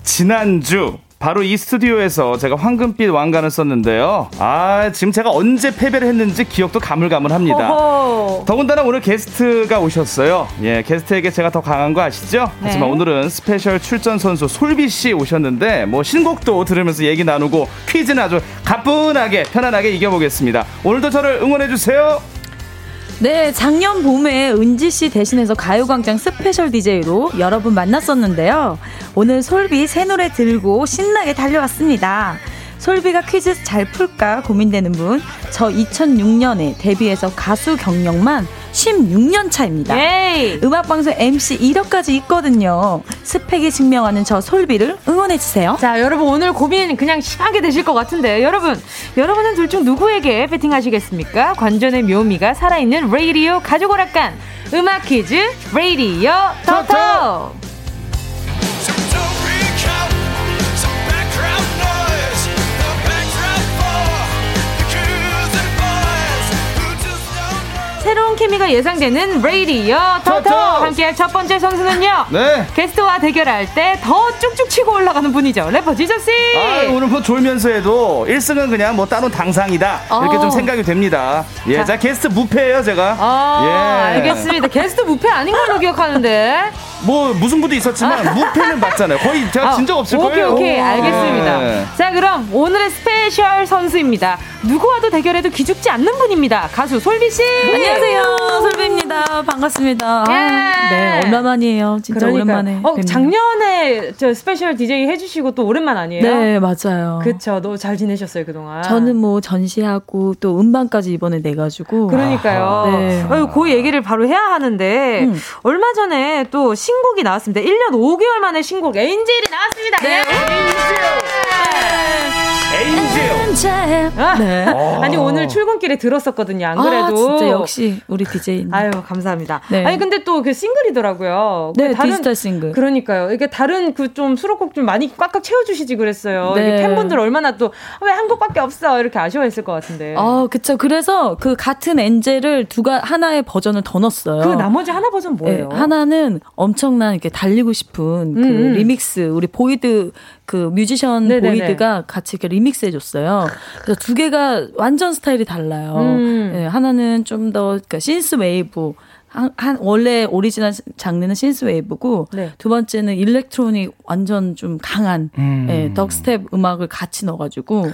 지난주 바로 이 스튜디오에서 제가 황금빛 왕관을 썼는데요. 아, 지금 제가 언제 패배를 했는지 기억도 가물가물합니다. 호호. 더군다나 오늘 게스트가 오셨어요. 예, 게스트에게 제가 더 강한 거 아시죠? 하지만 네. 오늘은 스페셜 출전 선수 솔비 씨 오셨는데 뭐 신곡도 들으면서 얘기 나누고 퀴즈는 아주 가뿐하게 편안하게 이겨보겠습니다. 오늘도 저를 응원해 주세요. 네, 작년 봄에 은지 씨 대신해서 가요광장 special DJ로 여러분 만났었는데요. 오늘 솔비 새 노래 들고 신나게 달려왔습니다. 솔비가 퀴즈 잘 풀까 고민되는 분, 저 2006년에 데뷔해서 가수 경력만 16년 차입니다. 예이! 음악방송 MC 이력까지 있거든요. 스펙이 증명하는 저 솔비를 응원해주세요. 자, 여러분 오늘 고민 그냥 심하게 되실 것 같은데 여러분, 여러분은 둘 중 누구에게 배팅하시겠습니까? 관전의 묘미가 살아있는 레이디오 가족 오락관 음악 퀴즈 레이디오 토토. 새로운 케미가 예상되는 토토 토토. 함께할 첫 번째 선수는요. [laughs] 네. 게스트와 대결할 때 더 쭉쭉 치고 올라가는 분이죠. 래퍼 지조 씨. 아, 오늘 뭐 졸면서 해도 1승은 그냥 뭐 따 논 당상이다. 이렇게 어. 좀 생각이 됩니다. 예, 자. 자, 게스트 무패예요, 제가. 아, 예. 알겠습니다. 게스트 무패 아닌 걸로 기억하는데. 뭐 무승부도 있었지만 무패는 맞잖아요. 거의 제가 진적 없을 아, 오케이, 거예요. 오케이. 알겠습니다. 네. 자, 그럼 오늘의 special 선수입니다. 누구와도 대결해도 기죽지 않는 분입니다. 가수 솔비 씨. 안녕하세요. 솔비입니다. 반갑습니다. 예. 아, 네, 얼마만이에요. 진짜 그러니까요. 오랜만에. 어. 작년에 저 special DJ 해주시고 또 오랜만 아니에요? 네, 맞아요. 그쵸. 너잘 지내셨어요, 그동안? 저는 뭐 전시하고 또 음반까지 이번에 내가지고. 그러니까요. 네. 아유, 그 얘기를 바로 해야 하는데, 음. 얼마 전에 또 신곡이 나왔습니다. 1년 5개월 만에 신곡 엔젤이 나왔습니다. 네. 에인젤. 아, 네. 아니, 오늘 출근길에 들었었거든요. 안 그래도. 아, 진짜 역시 우리 DJ. 아유, 감사합니다. 네. 아니, 근데 또 그 싱글이더라고요. 네, 그 다른- 디지털 싱글. 그러니까요. 이게 다른 그 좀 수록곡 좀 많이 꽉꽉 채워주시지 그랬어요. 네. 팬분들 얼마나 또 왜 한 곡밖에 없어 이렇게 아쉬워했을 것 같은데. 아, 그쵸. 그래서 그 같은 Angel을 또 하나의 버전을 더 넣었어요. 그 나머지 하나 버전 뭐예요? 네, 하나는 엄청난 이렇게 달리고 싶은 그 음, 음. 리믹스 우리 보이드 그 뮤지션 네네네. 보이드가 같이 이렇게 리믹스 해줬어요. 그래서 두 개가 완전 스타일이 달라요. 음. 네, 하나는 좀 더 그러니까 synthwave 한, 한 원래 오리지널 장르는 synthwave고 네. 두 번째는 electronic 완전 좀 강한 음. 예, dubstep 음악을 같이 넣어가지고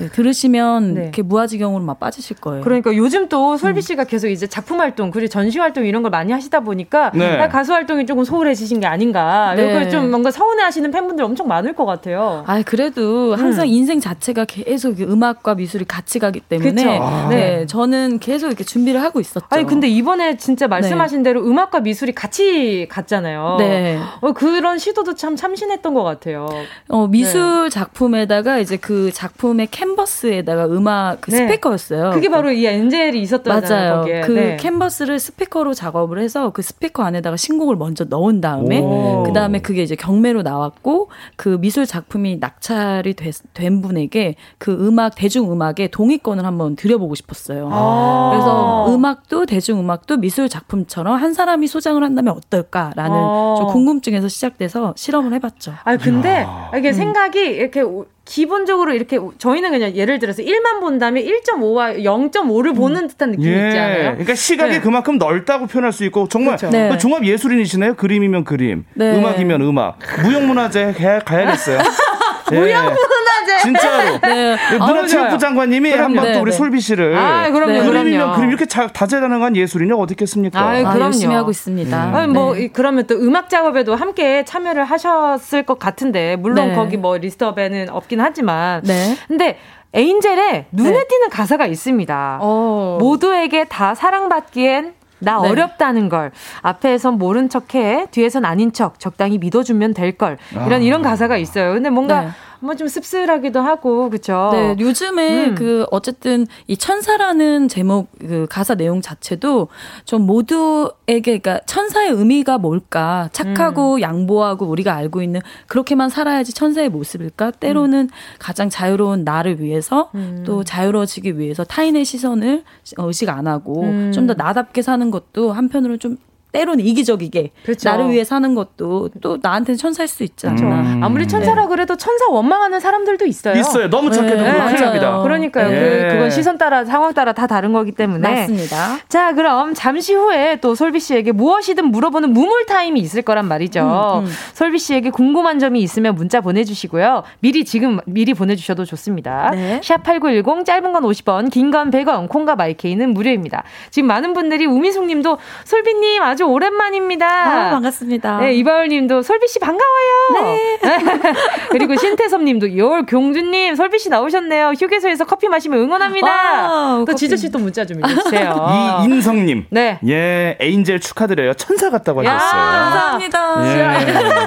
네, 들으시면 네. 이렇게 무아지경으로 막 빠지실 거예요. 그러니까 요즘 또 음. 솔비 씨가 계속 이제 작품 활동 그리고 전시 활동 이런 걸 많이 하시다 보니까 네. 아, 가수 활동이 조금 소홀해지신 게 아닌가. 네. 이걸 좀 뭔가 서운해하시는 팬분들 엄청 많을 것 같아요. 아, 그래도 항상 인생 자체가 계속 음악과 미술이 같이 가기 때문에. 아. 네, 저는 계속 이렇게 준비를 하고 있었죠. 아니 근데 이번에 진짜 말씀하신 대로 음악과 미술이 같이 갔잖아요. 네. 어, 그런 시도도 참 참신했던 것 같아요. 어, 미술 작품에다가 이제 그 작품의 캔버스에다가 음악 그 네. 스피커였어요. 그게 바로 이 엔젤이 있었잖아요. 맞아요. 거기에. 그 네. 캔버스를 스피커로 작업을 해서 그 스피커 안에다가 신곡을 먼저 넣은 다음에 오. 그 다음에 그게 이제 경매로 나왔고 그 미술 작품이 낙찰이 됐- 된 분에게 그 음악 대중 음악의 동의권을 한번 드려보고 싶었어요. 아. 그래서 음악도 대중 음악도 미술 작품 처럼 한 사람이 소장을 한다면 어떨까라는 어. 좀 궁금증에서 시작돼서 실험을 해봤죠. 아 근데 이게 음. 생각이 이렇게 기본적으로 이렇게 저희는 그냥 예를 들어서 1만 본다면 1.5와 0.5를 음. 보는 듯한 느낌이 예. 있지 않아요? 그러니까 시각이 네. 그만큼 넓다고 표현할 수 있고 정말 그렇죠. 네. 종합 예술인이시네요. 그림이면 그림, 네. 음악이면 음악, 무형문화재 가야겠어요. [laughs] 예. 무형문화 재. 진짜로. [laughs] 네. 문화체육부 장관님이 한 번 또 우리 네. 솔비 씨를. 아, 그럼요. 네. 그림이면 그림 이렇게 자, 다재다능한 예술인이 어떻겠습니까? 아, 그럼요. 열심히 하고 있습니다. 음. 아니, 뭐 네. 그러면 또 음악 작업에도 함께 참여를 하셨을 것 같은데 물론 네. 거기 뭐 리스트업에는 없긴 하지만. 네. 근데 에인젤에 눈에 네. 띄는 가사가 있습니다. 오. 어. 모두에게 다 사랑받기엔 나 네. 어렵다는 걸 앞에선 모른 척해 뒤에선 아닌 척 적당히 믿어주면 될 걸 이런 아. 이런 가사가 있어요. 근데 뭔가 네. 뭐좀 씁쓸하기도 하고 그렇죠. 네, 요즘에 음. 그 어쨌든 이 천사라는 제목 그 가사 내용 자체도 좀 모두에게 그러니까 천사의 의미가 뭘까? 착하고 음. 양보하고 우리가 알고 있는 그렇게만 살아야지 천사의 모습일까? 때로는 음. 가장 자유로운 나를 위해서 음. 또 자유로워지기 위해서 타인의 시선을 의식 안 하고 음. 좀더 나답게 사는 것도 한편으로 좀 때로는 이기적이게 그렇죠. 나를 위해 사는 것도 또 나한테는 천사일 수 있잖아. 그렇죠. 음. 아무리 천사라 네. 그래도 천사 원망하는 사람들도 있어요. 있어요. 너무 착해도 네. 큰일 납니다. 그러니까요. 네. 그, 그건 시선 따라 상황 따라 다 다른 거기 때문에. 맞습니다. 자, 그럼 잠시 후에 또 솔비 씨에게 무엇이든 물어보는 무물 타임이 있을 거란 말이죠. 음, 음. 솔비 씨에게 궁금한 점이 있으면 문자 보내주시고요. 미리 지금 미리 보내주셔도 좋습니다. 네. 샵8910 짧은 건 50원, 긴 건 100원, 콩과 마이케이는 무료입니다. 지금 많은 분들이 우미숙님도 솔비님 아주 오랜만입니다. 아, 반갑습니다. 네, 이바울 님도 솔비 씨 반가워요. 네. [laughs] 그리고 신태섭 님도 열 경주님 솔비 씨 나오셨네요. 휴게소에서 커피 마시면 응원 합니다. 와, 또 지저 씨또 문자 좀 읽어주세요. 이인성 님. 네. 예, 에인젤 축하드려요. 천사 같다고 하셨어요. 감사합니다. 예.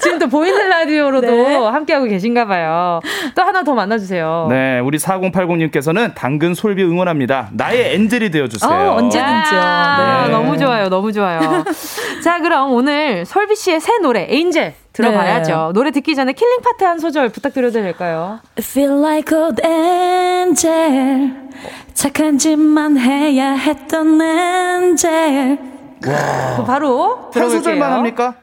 지금 또 보이는 라디오로도 네. 함께하고 계신가 봐요. 또 하나 더 만나주세요. 네, 우리 4080님께서는 당근 솔비 응원합니다. 나의 엔젤이 되어주세요. 어, 언제든지요. 네. 너무 좋아요. 너무 좋아요. [laughs] 자, 그럼 오늘 솔비 씨의 새 노래, Angel. 들어봐야죠. 네. 노래 듣기 전에 killing part 한 소절 부탁드려도 될까요? I feel like an angel. 착한 짓만 해야 했던 angel. 와. 바로 한 소절만 합니까?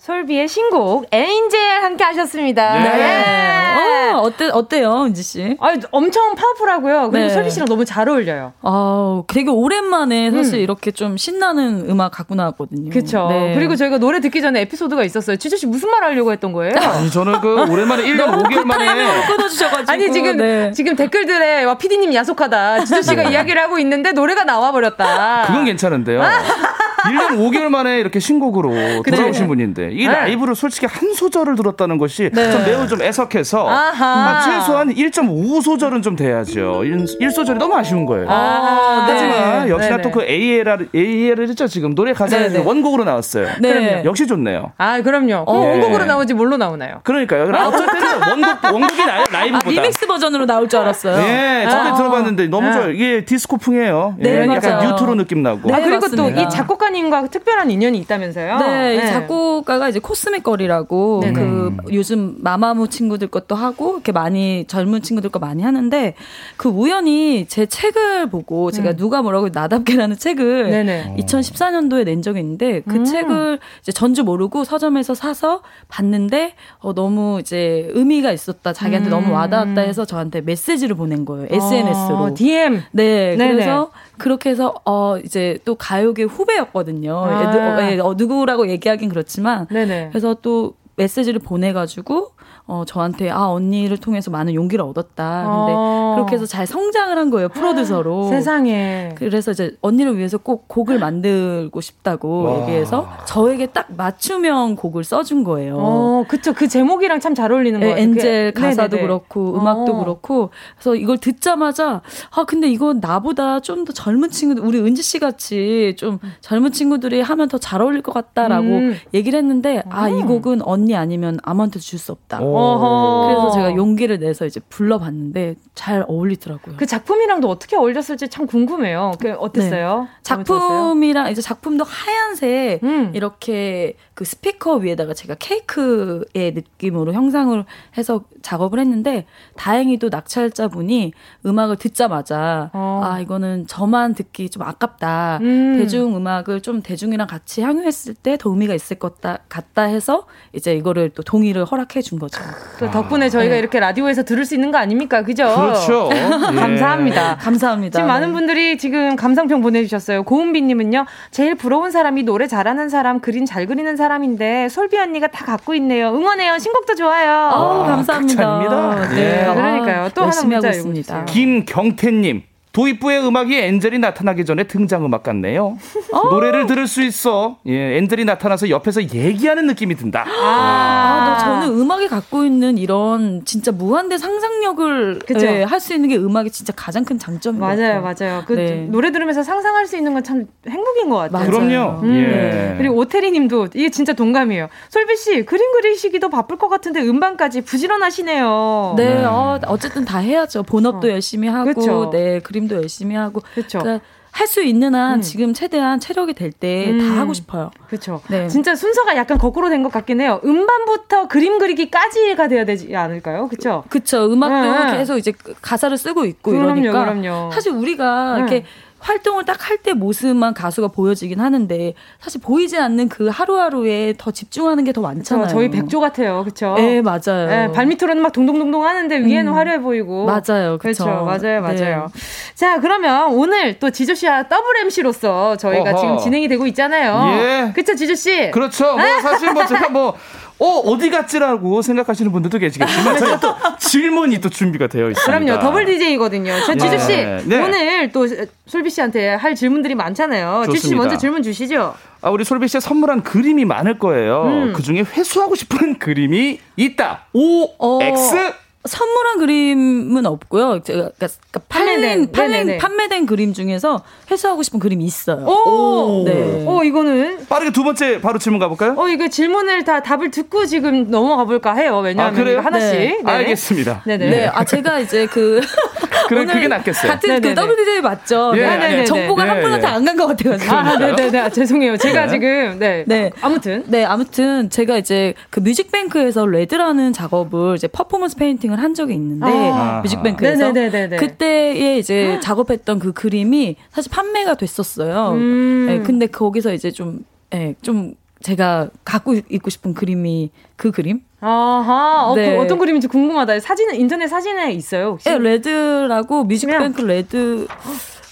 솔비의 신곡 Angel 함께 하셨습니다. 네. 네. 어, 어때 어때요, 은지 씨? 아, 엄청 파워풀하고요. 그리고 네. 솔비 씨랑 너무 잘 어울려요. 아, 되게 오랜만에 사실 음. 이렇게 좀 신나는 음악 갖고 나왔거든요. 그렇죠. 네. 그리고 저희가 노래 듣기 전에 에피소드가 있었어요. 지조 씨 무슨 말 하려고 했던 거예요? [laughs] 아니, 저는 그 오랜만에 1년 5개월 만에 끊어 주셔 가지고. 아니 지금 네. 지금 댓글들에 와 피디님 야속하다. 지조 씨가 네. 이야기를 하고 있는데 노래가 나와 버렸다. 그건 괜찮은데요. [laughs] 1년 5개월 만에 이렇게 신곡으로 돌아오신 분인데 이 네. 라이브를 솔직히 한 소절을 들었다는 것이 네. 좀 매우 좀 애석해서 아, 최소한 1.5소절은 좀 돼야죠. 1, 소절이 너무 아쉬운 거예요. 아, 하지만 네. 역시나 또 그 ALR, AL을 했죠 지금 노래 가사에 원곡으로 나왔어요. 네. 역시 좋네요. 아 그럼요. 어, 원곡으로 나오지 뭘로 나오나요? 그러니까요. 어쩔 때는 원곡, 원곡이 나요 라이브보다. 아, 리믹스 버전으로 나올 줄 알았어요. 네, 저도 아. 들어봤는데 너무 좋아요. 이게 디스코풍이에요. 네, 예, 약간 뉴트로 느낌 나고. 아, 그리고 또 이 작곡가 작곡가님과 특별한 인연이 있다면서요? 네, 네. 작곡가가 이제 코스믹 걸이라고 네네. 그 요즘 마마무 친구들 것도 하고 이렇게 많이 젊은 친구들 거 많이 하는데 그 우연히 제 책을 보고 제가 음. 누가 뭐라고 나답게라는 책을 네네. 2014년도에 낸 적이 있는데 그 음. 책을 이제 전 줄 모르고 서점에서 사서 봤는데 어, 너무 이제 의미가 있었다. 자기한테 음. 너무 와닿았다 해서 저한테 메시지를 보낸 거예요. SNS로. 어, DM. 네. 네네. 그래서 그렇게 해서 어 이제 또 가요계 후배였거든요. 아. 어, 예, 어, 누구라고 얘기하긴 그렇지만 네네. 그래서 또 메시지를 보내가지고 어, 저한테 아 언니를 통해서 많은 용기를 얻었다. 근데 어. 그렇게 해서 잘 성장을 한 거예요 프로듀서로. 세상에. 그래서 이제 언니를 위해서 꼭 곡을 만들고 싶다고 와. 얘기해서 저에게 딱 맞춤형 곡을 써준 거예요. 어, 그쵸. 그 제목이랑 참 잘 어울리는 거예요. 엔젤 가사도 네네네. 그렇고 음악도 어. 그렇고 그래서 이걸 듣자마자 아 근데 이거 나보다 좀 더 젊은 친구들 우리 은지 씨 같이 좀 젊은 친구들이 하면 더 잘 어울릴 것 같다라고 음. 얘기를 했는데 아이 음. 곡은 언니 아니면 아무한테도 줄 수 없다. 오. 어허. 그래서 제가 용기를 내서 이제 불러봤는데 잘 어울리더라고요. 그 작품이랑도 어떻게 어울렸을지 참 궁금해요. 그 어땠어요? 네. 작품이랑 이제 작품도 하얀색 음. 이렇게 그 스피커 위에다가 제가 케이크의 느낌으로 형상을 해서 작업을 했는데 다행히도 낙찰자분이 음악을 듣자마자 어. 아 이거는 저만 듣기 좀 아깝다 음. 대중 음악을 좀 대중이랑 같이 향유했을 때 더 의미가 있을 것 같다 해서 이제 이거를 또 동의를 허락해 준 거죠. 또 덕분에 저희가 네. 이렇게 라디오에서 들을 수 있는 거 아닙니까, 그죠? 그렇죠. [laughs] 예. 감사합니다. 감사합니다. 지금 많은 네. 분들이 지금 감상평 보내주셨어요. 고은비님은요 제일 부러운 사람이 노래 잘하는 사람, 그림 잘 그리는 사람. 사람인데 솔비 언니가 다 갖고 있네요. 응원해요. 신곡도 좋아요. 어, 감사합니다. 네. 네. 그러니까요. 또 하나 문자 있습니다. 김경태님. 도입부의 음악이 엔젤이 나타나기 전에 등장 음악 같네요. 어? 노래를 들을 수 있어. 예, 엔젤이 나타나서 옆에서 얘기하는 느낌이 든다. 아, 아 저는 음악이 갖고 있는 이런 진짜 무한대 상상력을 예, 할수 있는 게 음악이 진짜 가장 큰 장점인 맞아요, 맞아요. 그 네. 노래 들으면서 상상할 수 있는 건 참 행복인 것 같아요. 맞아요. 그럼요. 음. 예. 그리고 오태리님도 이게 진짜 동감이에요. 솔비 씨 그림 그리시기도 바쁠 것 같은데 음반까지 부지런하시네요. 네, 네. 어, 어쨌든 다 해야죠. 본업도 어. 열심히 하고, 그쵸. 네 그림 그림도 열심히 하고 그렇죠. 그러니까 할수 있는 한 음. 지금 최대한 체력이 될 때다 음. 하고 싶어요. 그렇죠. 네. 진짜 순서가 약간 거꾸로 된 것 같긴 해요. 음반부터 그림 그리기까지가 돼야 되지 않을까요? 그렇죠. 그렇죠. 음악도 네. 계속 이제 가사를 쓰고 있고 그럼요, 이러니까 그럼요. 사실 우리가 네. 이렇게 활동을 딱 할 때 모습만 가수가 보여지긴 하는데 사실 보이지 않는 그 하루하루에 더 집중하는 게 더 많잖아요. 그쵸, 저희 백조 같아요. 그렇죠? 네, 맞아요. 네, 발밑으로는 막 동동동동 하는데 위에는 음. 화려해 보이고. 맞아요. 그렇죠. 맞아요. 맞아요. 네. 자, 그러면 오늘 또 지조 씨와 더블 MC로서 저희가 어허. 지금 진행이 되고 있잖아요. 예. 그렇죠, 지조 씨? 그렇죠. 뭐 사실 뭐 제가 뭐 어, 어디 갔지라고 생각하시는 분들도 계시겠지만 [laughs] 저희 또 질문이 또 준비가 되어 있습니다. 그럼요. 더블 DJ거든요. 저 지조 씨 네. 네. 오늘 또 솔비 씨한테 할 질문들이 많잖아요. 지조 씨 먼저 질문 주시죠. 아, 우리 솔비 씨 선물한 그림이 많을 거예요. 음. 그 중에 회수하고 싶은 그림이 있다. O 어. X 선물한 그림은 없고요. 제가 그러니까 판매된 판매, 판매된 그림 중에서 회수하고 싶은 그림이 있어요. 오, 네. 오 이거는 빠르게 두 번째 바로 질문 가볼까요? 어 이거 질문을 다 답을 듣고 지금 넘어가 볼까 해요. 왜냐하면 아, 그래요? 하나씩. 네. 네. 알겠습니다. 네네. 네. 아 제가 이제 그 [laughs] 그래 그게 낫겠어요. 같은 그 WDJ 맞죠? 예, 네. 네. 정보가 한 분한테 안 간 것 같아요. 아, 네네네. 아, 죄송해요. 제가 지금 네. 네. 아무튼 네 아무튼 제가 이제 그 뮤직뱅크에서 레드라는 작업을 이제 퍼포먼스 페인팅 팅을 한 적이 있는데 아. 뮤직뱅크에서 네네네네. 그때에 이제 작업했던 그 그림이 사실 판매가 됐었어요. 음. 네, 근데 거기서 이제 좀 네, 좀 제가 갖고 있고 싶은 그림이 그 그림? 아하, 어, 그 네. 그 어떤 그림인지 궁금하다. 사진은 인터넷 사진에 있어요 혹시? 네, 레드라고 뮤직뱅크 레드.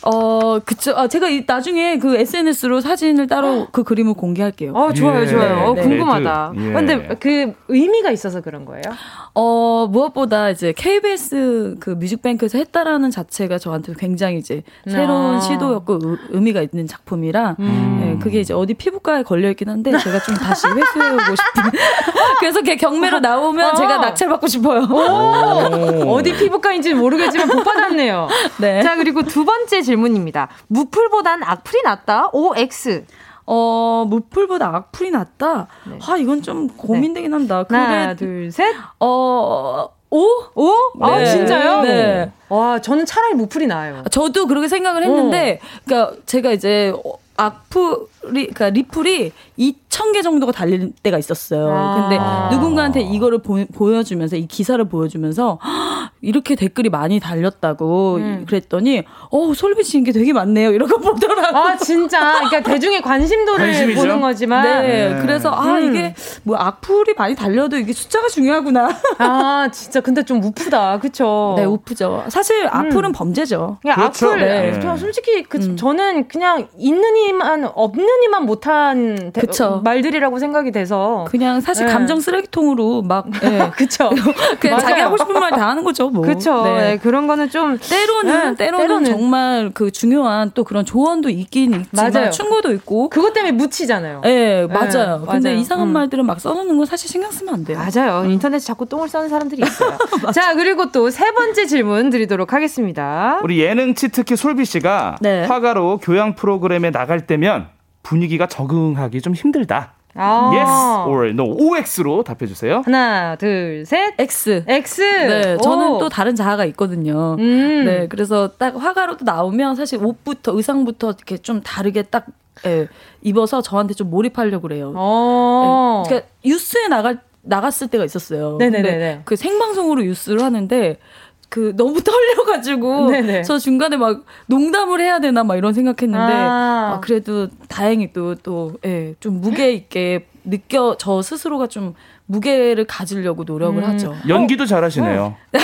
어, 그쵸. 아, 제가 이, 나중에 그 SNS로 사진을 따로 그 그림을 공개할게요. 어, 좋아요, 예. 좋아요. 어, 네. 궁금하다. 예. 근데 그 의미가 있어서 그런 거예요? 어, 무엇보다 이제 KBS 그 뮤직뱅크에서 했다라는 자체가 저한테 굉장히 이제 새로운 아. 시도였고 의 미가 있는 작품이라 음. 네, 그게 이제 어디 피부과에 걸려 있긴 한데 제가 좀 다시 회수해 오고 싶은. [laughs] 그래서 걔 경매로 나오면 어. 제가 낙찰 받고 싶어요. 어디 피부과인지 모르겠지만 못 받았네요. [laughs] 네. 자, 그리고 두 번째 질문입니다. 무풀보단 악플이 낫다? OX. 어, 무풀보다 악플이 낫다? 네. 아, 이건 좀 고민되긴 합니다. 그래, 하나, 둘, 셋. 어, 오? 오? 아, 네. 아, 진짜요? 네. 와, 저는 차라리 무풀이 나아요. 저도 그렇게 생각을 했는데, 어. 그니까 제가 이제 악플 이, 그니까 리플이 2,000개 정도가 달릴 때가 있었어요. 아. 근데 누군가한테 이거를 보, 보여주면서, 이 기사를 보여주면서, 이렇게 댓글이 많이 달렸다고 음. 그랬더니, 어, 솔비 씨 인기 되게 많네요. 이러고 [laughs] 보더라고요. 아, 진짜. 그러니까 대중의 관심도를 관심이죠? 보는 거지만. 네. 네. 그래서, 아, 음. 이게 뭐 악플이 많이 달려도 이게 숫자가 중요하구나. 아, 진짜. 근데 좀 우프다. 그쵸? 네, 우프죠. 사실 악플은 음. 범죄죠. 그렇죠. 악플, 네. 솔직히 그, 음. 저는 그냥 있는 이만, 없는 이만 못한 대, 그쵸. 말들이라고 생각이 돼서. 그냥 사실 네. 감정 쓰레기통으로 막. 네. [laughs] 그쵸. [laughs] 그냥 자기 하고 싶은 말 다 하는 거죠, 뭐. 그쵸. 네. 네. 그런 거는 좀. 때로는, 네, 때로는, 때로는, 정말 그 중요한 또 그런 조언도 있긴 있지만. 맞아요. 충고도 있고. 그것 때문에 묻히잖아요. 네, 맞아요. 근데 맞아요. 이상한 음. 말들은 막 써놓는 건 사실 신경 쓰면 안 돼요. 맞아요. 음. 인터넷에 자꾸 똥을 싸는 사람들이 있어요. [laughs] 자, 그리고 또 세 번째 질문 드리도록 하겠습니다. 우리 예능치 특히 솔비 씨가 네. 화가로 교양 프로그램에 나갈 때면 분위기가 적응하기 좀 힘들다. 아. Yes or no. OX로 답해 주세요. 하나, 둘, 셋. X. X. 네, 오. 저는 또 다른 자아가 있거든요. 음. 네, 그래서 딱 화가로도 나오면 사실 옷부터 의상부터 이렇게 좀 다르게 딱 예, 입어서 저한테 좀 몰입하려고 그래요. 어. 예, 그러니까 뉴스에 나갈 나갔을 때가 있었어요. 네네네. 그 생방송으로 뉴스를 하는데 그 너무 떨려가지고 네네. [laughs] 저 중간에 막 농담을 해야 되나 막 이런 생각했는데 아. 아 그래도 다행히 또또좀 예, 무게 있게 느껴 저 스스로가 좀 무게를 가지려고 노력을 음. 하죠. 연기도 잘하시네요. 어.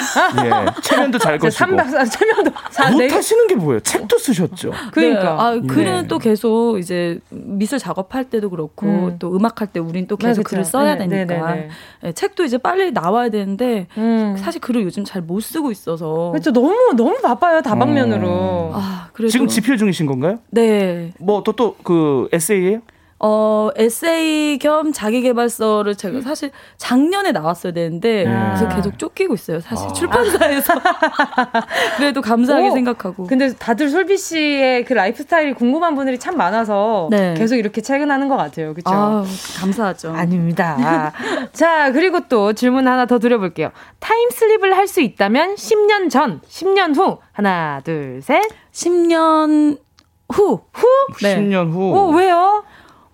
예, 체면도 잘 [laughs] 거시고. 삼박사 체면도 [laughs] 못 네. 하시는 게 뭐예요? 책도 쓰셨죠. 그러니까. 네. 아, 글은 네. 또 계속 이제 미술 작업할 때도 그렇고 음. 또 음악할 때 우린 또 계속 네, 글을 써야 네, 네 되니까 네, 네, 책도 이제 빨리 나와야 되는데 음. 사실 글을 요즘 잘 못 쓰고 있어서. 그렇죠. 너무 너무 바빠요 다방면으로. 음. 아, 그래도 지금 집필 중이신 건가요? 네. 뭐 또 또 그 에세이예요? 어, 에세이 겸 자기개발서를 제가 사실 작년에 나왔어야 되는데, 네. 그래서 계속 쫓기고 있어요. 사실 아. 출판사에서. [laughs] 그래도 감사하게 오, 생각하고. 근데 다들 솔비 씨의 그 라이프 스타일이 궁금한 분들이 참 많아서 네. 계속 이렇게 퇴근하는 것 같아요. 그쵸? 아, 감사하죠. 아닙니다. [laughs] 자, 그리고 또 질문 하나 더 드려볼게요. 타임슬립을 할 수 있다면 10년 전, 10년 후. 하나, 둘, 셋. 10년 후. 후? 네. 10년 후. 어, 왜요?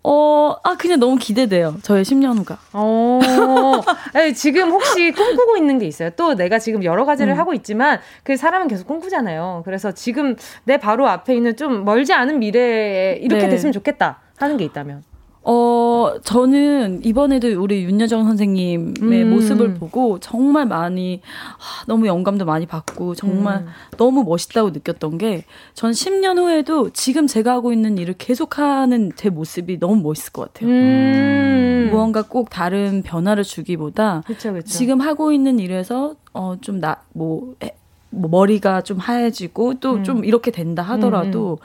어, 아, 그냥 너무 기대돼요. 저의 10년 후가. 어. [laughs] 아니, 지금 혹시 꿈꾸고 있는 게 있어요? 또 내가 지금 여러 가지를 음. 하고 있지만 그 사람은 계속 꿈꾸잖아요. 그래서 지금 내 바로 앞에 있는 좀 멀지 않은 미래에 이렇게 네. 됐으면 좋겠다 하는 게 있다면. 어, 저는 이번에도 우리 윤여정 선생님의 음. 모습을 보고 정말 많이, 하, 너무 영감도 많이 받고 정말 음. 너무 멋있다고 느꼈던 게 전 10년 후에도 지금 제가 하고 있는 일을 계속하는 제 모습이 너무 멋있을 것 같아요. 음. 무언가 꼭 다른 변화를 주기보다 그쵸, 그쵸. 지금 하고 있는 일에서 어, 좀 나, 뭐, 뭐 머리가 좀 하얘지고 또좀 음. 이렇게 된다 하더라도 음.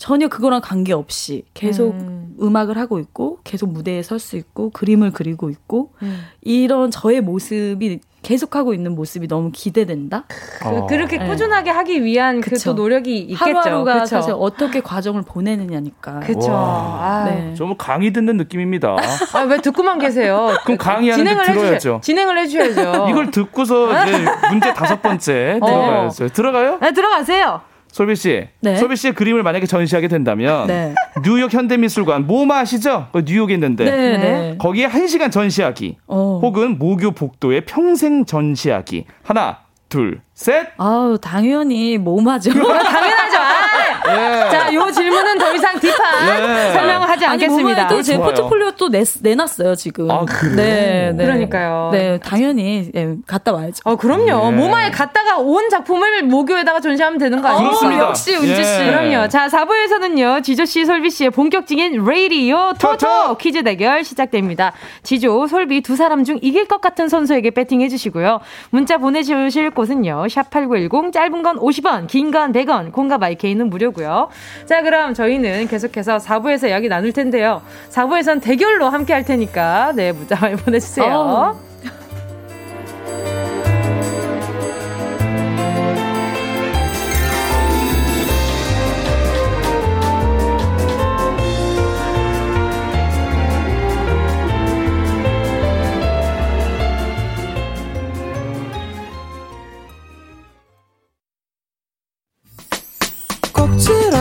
전혀 그거랑 관계없이 계속 음. 악을 하고 있고 계속 무대에 설 수 있고 그림을 그리고 있고 음. 이런 저의 모습이 계속하고 있는 모습이 너무 기대된다. 어. 그 렇게 꾸준하게 하기 위한 그 또 노력이 있겠죠. 하루하루가 그쵸? 사실 어떻게 과정을 보내느냐니까. 그렇죠. 아. 네. 좀 강의 듣는 느낌입니다. [laughs] 아, 왜 듣고만 계세요? 그럼 강의하는데 들어야죠. 해주셔, 진행을 해주셔야죠. 이걸 듣고서 이제 문제 다섯 번째 [laughs] 어. 들어가야죠. 들어가요? 네, 들어가세요. 솔비 씨, 네. 솔비 씨의 그림을 만약에 전시하게 된다면 네. 뉴욕 현대미술관 모마 아시죠? 그 뉴욕에 있는데 네. 네. 거기에 한 시간 전시하기, 어. 혹은 모교 복도에 평생 전시하기 하나, 둘, 셋. 아우 당연히 모마죠. [laughs] 당연하죠. 아, 예. 자, 요 질문은 더 이상 딥한 예. 설명 하지 않겠습니다. 또제 포트폴리오 또 내, 내놨어요 지금. 아, 그래요? 네, 네. 그러니까요. 네, 당연히 예, 갔다 와야죠. 어, 그럼요. 예. 모마에 갔다가 온 작품을 모교에다가 전시하면 되는 거 아니에요? 그렇습니다. 역시 은지 씨. 예. 그럼요. 자, 4부에서는요 지조 씨, 솔비 씨의 본격적인 레이디오 토토 퀴즈 대결 시작됩니다. 지조, 솔비 두 사람 중 이길 것 같은 선수에게 배팅해 주시고요. 문자 보내주실 곳은요. 샵8910 짧은 건 50원, 긴 건 100원, 콩과 마이케이는 무료고요. 자, 그럼 저희는 계속해서 4부에서 이야기 나눌 텐데요. 4부에선 대결로 함께 할 테니까 네, 문자 많이 보내주세요. 어.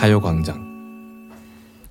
가요광장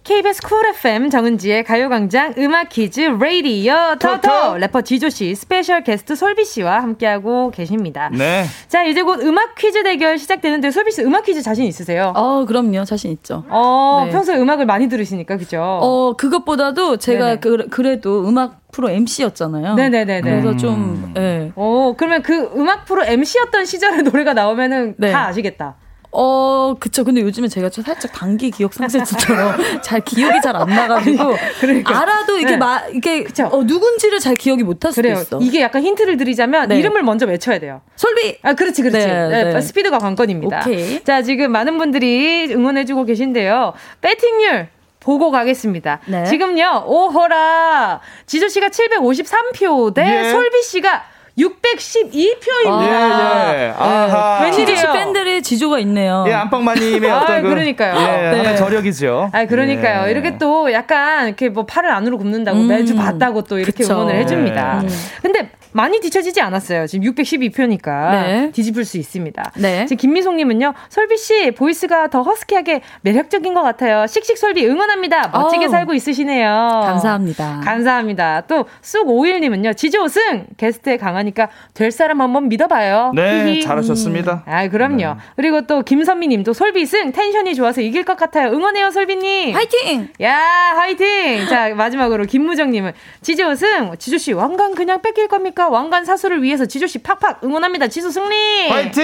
KBS 쿨 FM 정은지의 가요광장 음악 퀴즈 레이디어 토토 래퍼 지조 씨 스페셜 게스트 솔비 씨와 함께하고 계십니다. 네. 자 이제 곧 음악 퀴즈 대결 시작되는데 솔비 씨 음악 퀴즈 자신 있으세요? 어 그럼요 자신 있죠. 어 네. 평소에 음악을 많이 들으시니까 그죠? 어 그것보다도 제가 그, 그래도 음악 프로 MC였잖아요. 네네네. 그래서 좀, 예. 네. 오, 그러면 그 음악 프로 MC였던 시절의 노래가 나오면은 네. 다 아시겠다. 어, 그쵸. 근데 요즘에 제가 좀 살짝 단기 기억 상실증처럼 [laughs] 잘 기억이 잘 안 나가지고. 그러니까. 알아도 이게 네. 마, 이게 어, 누군지를 잘 기억이 못할 수도 그래요. 있어. 이게 약간 힌트를 드리자면 네. 이름을 먼저 외쳐야 돼요. 솔비! 아, 그렇지, 그렇지. 네, 네, 네. 스피드가 관건입니다. 오케이. 자, 지금 많은 분들이 응원해주고 계신데요. 배팅률 보고 가겠습니다. 네. 지금요, 오호라. 지조씨가 753표 대 예. 솔비씨가 612표입니다. 아, 예, 예. 아하. 네. 웬일이에요? 밴들의 지조가 있네요. 예, 안방마님의 [laughs] 어떤 아, 그, 그러니까요. 예, 네. 저력이죠. 아, 그러니까요. 예. 이렇게 또 약간 이렇게 뭐 팔을 안으로 굽는다고 음. 매주 봤다고 또 이렇게 그쵸. 응원을 해줍니다. 예. 음. 근데 많이 뒤처지지 않았어요. 지금 612표니까 네. 뒤집을 수 있습니다. 네. 지금 김미송님은요, 솔비 씨 보이스가 더 허스키하게 매력적인 것 같아요. 씩씩 솔비 응원합니다. 멋지게 오. 살고 있으시네요. 감사합니다. 감사합니다. 또 쑥오일님은요, 지조승 게스트에 강하니까 될 사람 한번 믿어봐요. 네, 히히. 잘하셨습니다. 음. 아, 그럼요. 네. 그리고 또 김선미님도 솔비승 텐션이 좋아서 이길 것 같아요. 응원해요, 솔비님. 화이팅! 야, 화이팅! 자, 마지막으로 김무정님은 지조승 지조 씨 왕관 그냥 뺏길 겁니까? 아프리카 왕관 사수를 위해서 지조씨 팍팍 응원합니다. 지조 승리! 화이팅!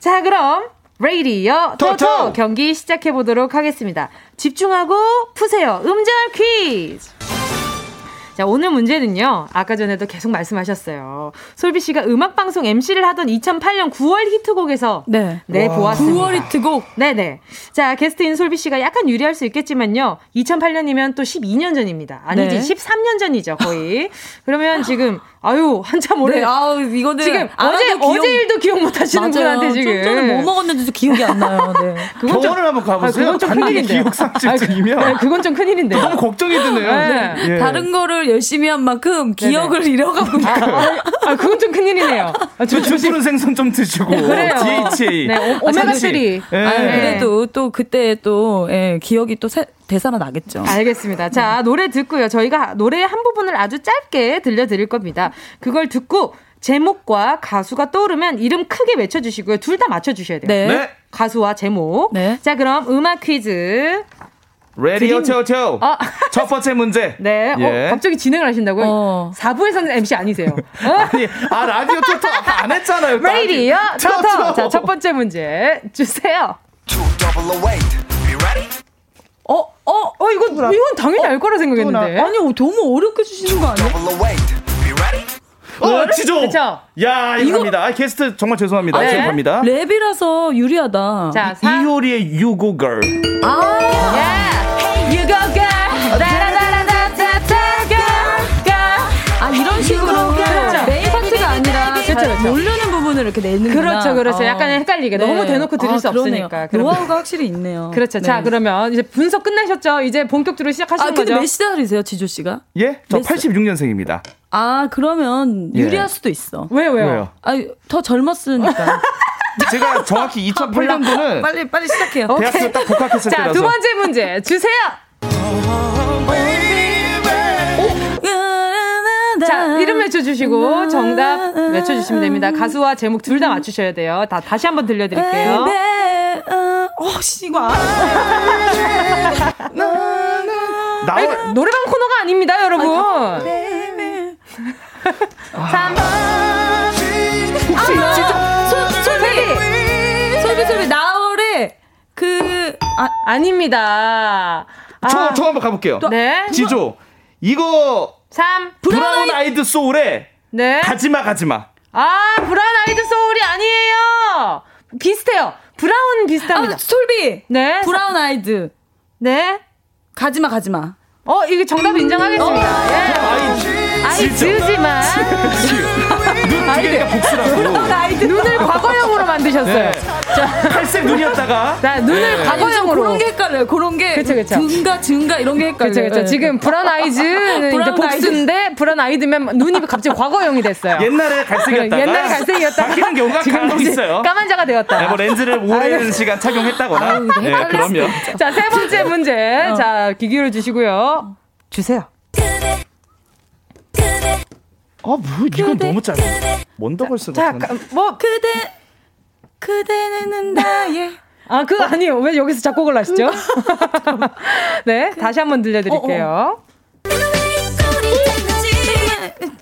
자, 그럼 레이디어 토토 경기 시작해 보도록 하겠습니다. 집중하고 푸세요. 음절 퀴즈. 자, 오늘 문제는요. 아까 전에도 계속 말씀하셨어요. 솔비 씨가 음악 방송 MC를 하던 2008년 9월 히트곡에서 네, 네 보았습니다. 9월 히트곡. 네, 네. 자, 게스트인 솔비 씨가 약간 유리할 수 있겠지만요. 2008년이면 또 12년 전입니다. 아니지, 네. 13년 전이죠, 거의. 그러면 지금 아유 한참 오래. 네, 아우 이거는 지금 어제 기억... 어제 일도 기억 못 하시는 분한테 지금. 좀 전에 뭐 먹었는지도 기억이 안 나요. 네. [laughs] 그건 병원을 한번 가보세요. 아, 그건 좀 큰일인데. 기억 상실증이면. 네, 그건 좀 큰일인데. 너무 걱정이 드네요. 네. 예. 다른 거를 열심히 한 만큼 기억을 네네. 잃어가고 있다. 아, 아, 그건 좀 큰일이네요. 아, 저 주스른 생선 좀 드시고. 그래요. DHA. 네, 오메가 3. 예. 아, 그래도 또 그때 또 예, 기억이 또 새, 대사는 나겠죠. 알겠습니다. 자, 노래 듣고요. 저희가 노래의 한 부분을 아주 짧게 들려드릴 겁니다. 그걸 듣고 제목과 가수가 떠오르면 이름 크게 외쳐주시고요. 둘 다 맞춰주셔야 돼요. 네. 네. 가수와 제목. 네. 자, 그럼 음악 퀴즈. 레디오 초초. 어. 첫 번째 문제. [laughs] 네. 어, 예. 어, 갑자기 진행을 하신다고요? 어. 4부에서는 MC 아니세요. [laughs] 아니, 아, 라디오 토토 안 했잖아요. 레디오 토토. 자, 첫 번째 문제 주세요. 어, 어, 어, 이거, 이건 당연히 어, 알 거라 생각했는데. 아니, 너무 어렵게 주시는 거 아니야? 어, 지조! 그쵸? 야, 이거 갑니다. 아, 게스트 정말 죄송합니다. 네. 지금 갑니다. 랩이라서 유리하다. 자, 이효리의 You Go Girl. 아, yeah. You Go Girl. 다라다라다다다 girl. 아, 이런 식으로. 메인 파트가 아니라. 그렇죠, 그렇죠. 모 부분을 이렇게 내는 그렇죠, 그렇죠. 약간 헷갈리게 네. 너무 대놓고 들을 아, 수 그러네요. 없으니까. 노하우가 확실히 있네요. 그렇죠. 네. 자, 그러면 이제 분석 끝내셨죠? 이제 본격적으로 시작하시는 아, 거죠? 몇 살이세요, 지조 씨가? 예, 저 86년생입니다. 아, 그러면 예. 유리할 수도 있어. 왜요, 왜요? 왜요? 아, 더 젊었으니까. 제가 정확히 2008년도는 아, 빨리 빨리 시작해요. 대학교 딱 복학했을 때라서. 자, 두 번째 문제 주세요. [laughs] 자, 이름 외쳐주시고 정답 외쳐주시면 됩니다. 가수와 제목 둘 다 맞추셔야 돼요. 다, 다시 한번 들려드릴게요. 어, 씨, 이거 아 [laughs] 아니, 노래방 코너가 아닙니다, 여러분. 3, [laughs] 혹시 아, 진짜 솔, 솔비 솔비 솔비 나오래 그 아, 아닙니다. 아. 저, 저 한번 가볼게요. 네. 지조. 이거 3. 브라운 아이드 소울의 네. 가지마 가지마. 아, 브라운 아이드 소울이 아니에요. 비슷해요. 브라운 비슷합니다. 아, 솔비. 네. 브라운 아이드. 네. 가지마 가지마. 어, 이게 정답 인정하겠습니다. 어, 예. 아이, 아이 지우지만. 눈두 개가 복수라고. 눈을 [laughs] 과거형으로 만드셨어요. 네. 자, 탈색 눈이었다가. 자, 눈을 네. 과거형으로. 그런 게 헷갈려요. 그런 게. 그쵸, 그쵸. 증가, 증가 이런 게 헷갈려요. 그쵸, 그쵸. 지금 브라운 아이즈는 [laughs] 이제 복수인데, 브라운 아이드면 눈이 갑자기 과거형이 됐어요. 옛날에 갈색이었다가. 옛날에 갈색이었다가. 바뀌는 경우가 간혹 있어요. 까만 자가 되었다. 네, 뭐 렌즈를 오랜 시간 착용했다거나. 아유, 네, 그럼요. 자, 세 번째 문제. 어. 자, 귀 기울여 주시고요. 주세요. 아, 뭐, 이건 너무 짧아. 원더걸스 자, 뭐, 그대, 그대는 나의. [laughs] 아, 그거 아니에요. 왜 여기서 작곡을 하시죠? [laughs] 네, 다시 한번 들려드릴게요. 어, 어.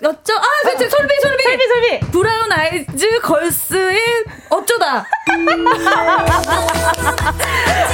어쩌? 아, 솔비, 솔비, 솔비, 솔비, 솔비. 브라운 아이즈 걸스의 어쩌다. [laughs]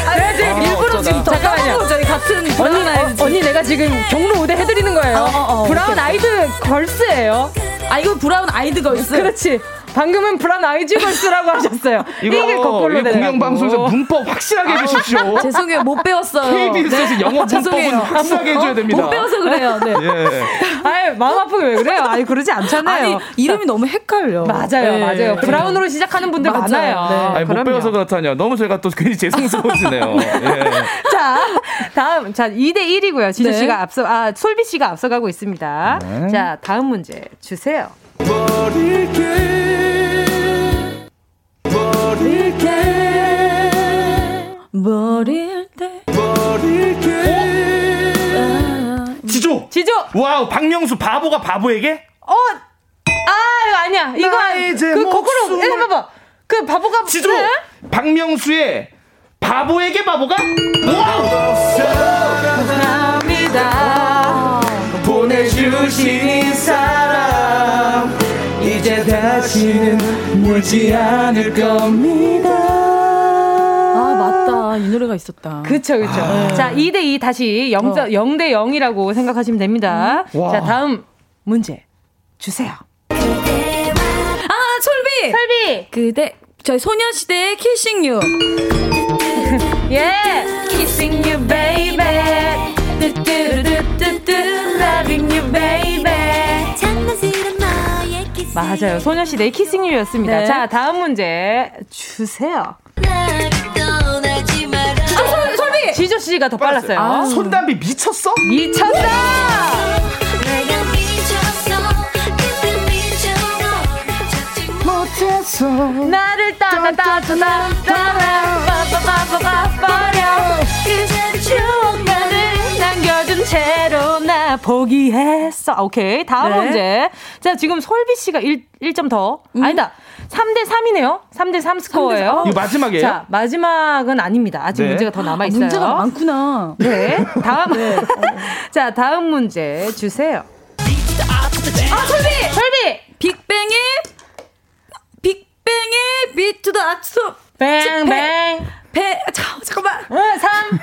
아, 지금 아, 일부러 어쩌다. 지금 잠깐만요. 저희 같은 브라운 언니, 아이즈. 어, 언니 내가 지금 경로 우대 해드리는 거예요. 어, 어, 어, 브라운 오케이. 아이드 걸스예요. 아, 이거 브라운 아이드 걸스. 그렇지. 방금은 브라운 아이즈 걸스라고 하셨어요. [laughs] 이거 이게 거꾸로 되는 공영방송에서 문법 확실하게 해주십시오. 죄송해요, 못 배웠어요. KBS에서 영어 죄송해요. 문법은 확실하게 해줘야 됩니다. 못 배워서 그래요. 네. 예. 아유, 마음 아프게 왜 그래요? 아니, 그러지 않잖아요. 아니, 이름이 너무 헷갈려. 맞아요, 네. 맞아요. 브라운으로 시작하는 분들 맞아요. 많아요. 네. 아니 못 그럼요. 배워서 그렇다뇨. 너무 저희가 또 괜히 죄송스러워지네요. [laughs] 예. 자, 다음, 자, 2대 1이고요. 지조 네. 씨가 앞서, 아, 솔비 씨가 앞서가고 있습니다. 네. 자, 다음 문제 주세요. 버릴 때. 지조. 지조. 와우 박명수 바보가 바보에게? 어, 아, 이거 아니야. 이거, 그, 거꾸로, 숨을- 해 봐봐. 그 바보가. 지조. 네? 박명수의 바보에게 바보가? 와우. 감사합니다. 보내주신 이 다시는 물지 않을 겁니다. 아, 맞다. 이 노래가 있었다. 그쵸, 그쵸. 아. 자, 2대2 다시 0, 어. 0대 0이라고 생각하시면 됩니다. 와. 자, 다음 문제 주세요. 아, 솔비! 설비! 그대, 저희 소녀시대의 키싱 유. [laughs] 예! Kissing you, baby. 맞아요. 소녀시대의 키싱 유였습니다. 네. 자, 다음 문제 주세요. 아, 솔, 솔비! 지조 씨가 더 빨랐어요. 아, 손담비 미쳤어? 미쳤어 못했어. 나를 따라 따라 따라 빠빠빠빠빠려 그새 추억만을 남겨둔 채로 나 포기했어. 오케이. 다음 네. 문제. 자, 지금 솔비 씨가 1, 1점 더. 아니다. 3대 3이네요. 3대 3 스코어예요. 이거 마지막이에요? 자, 마지막은 아닙니다. 아직 네. 문제가 더 남아 있어요. 문제가 많구나. 네. 다음. [laughs] 자, 다음 문제 주세요. 아, 솔비! 솔비! 빅뱅의, 빅뱅의 더 악수. 뱅, 뱅. 배, 자, 잠깐만. 응, 3,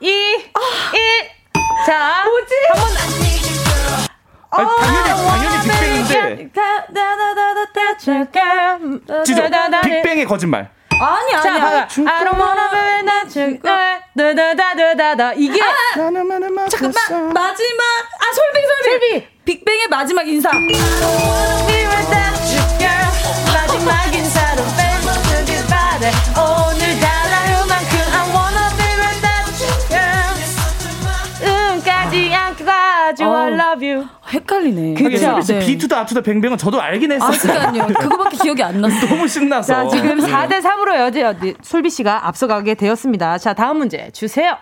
2, 1. 자. 뭐지? 아니, 당연히 당연히 빅뱅인데. 지조 빅뱅의 거짓말. 아니, 자, 아니, 봐봐. 아니. I don't wanna be not 죽을 다다다다다다 이게 나는 잠깐만, 마지막. 아, 솔비, 솔비. 솔비. 빅뱅의 마지막 인사. 마지막 인사로 헷갈리네. 그쵸? 그래서 비투다 아투다 뱅뱅은 저도 알긴 아, 했었어요. 그니까요. 그거밖에 기억이 안 났어. [laughs] 너무 신나서. 자 지금 4대 3으로 여제 솔비 씨가 앞서가게 되었습니다 자 다음 문제 주세요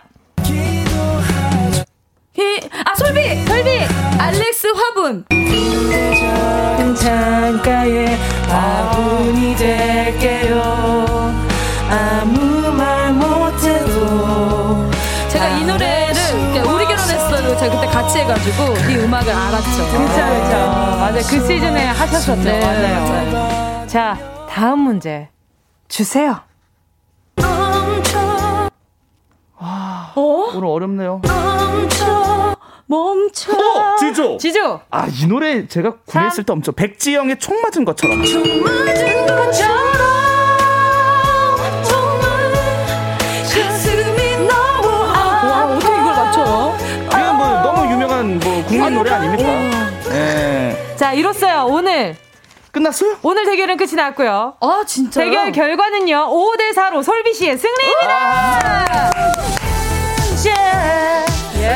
히, 아, 솔비! 솔비! 알렉스 화분. 창가에 화분이 될게 제가 그때 같이 해가지고 이 음악을 알았죠. 그쵸 그쵸 맞아요 그 시즌에 하셨었죠 네, 맞아요 자 다음 문제 주세요 어? 오늘 어렵네요. 멈춰, 멈춰. 어, 지조. 지조 아, 이 노래 제가 구매했을 때 엄청 백지영의 총 맞은 것처럼. 맞은 것처럼 뭐 국민 노래 아닙니까? 예. 자 이로써요 오늘 끝났어요? 오늘 대결은 끝이 났고요 아 진짜 대결 결과는요 5대 4로 솔비 씨의 승리입니다 예.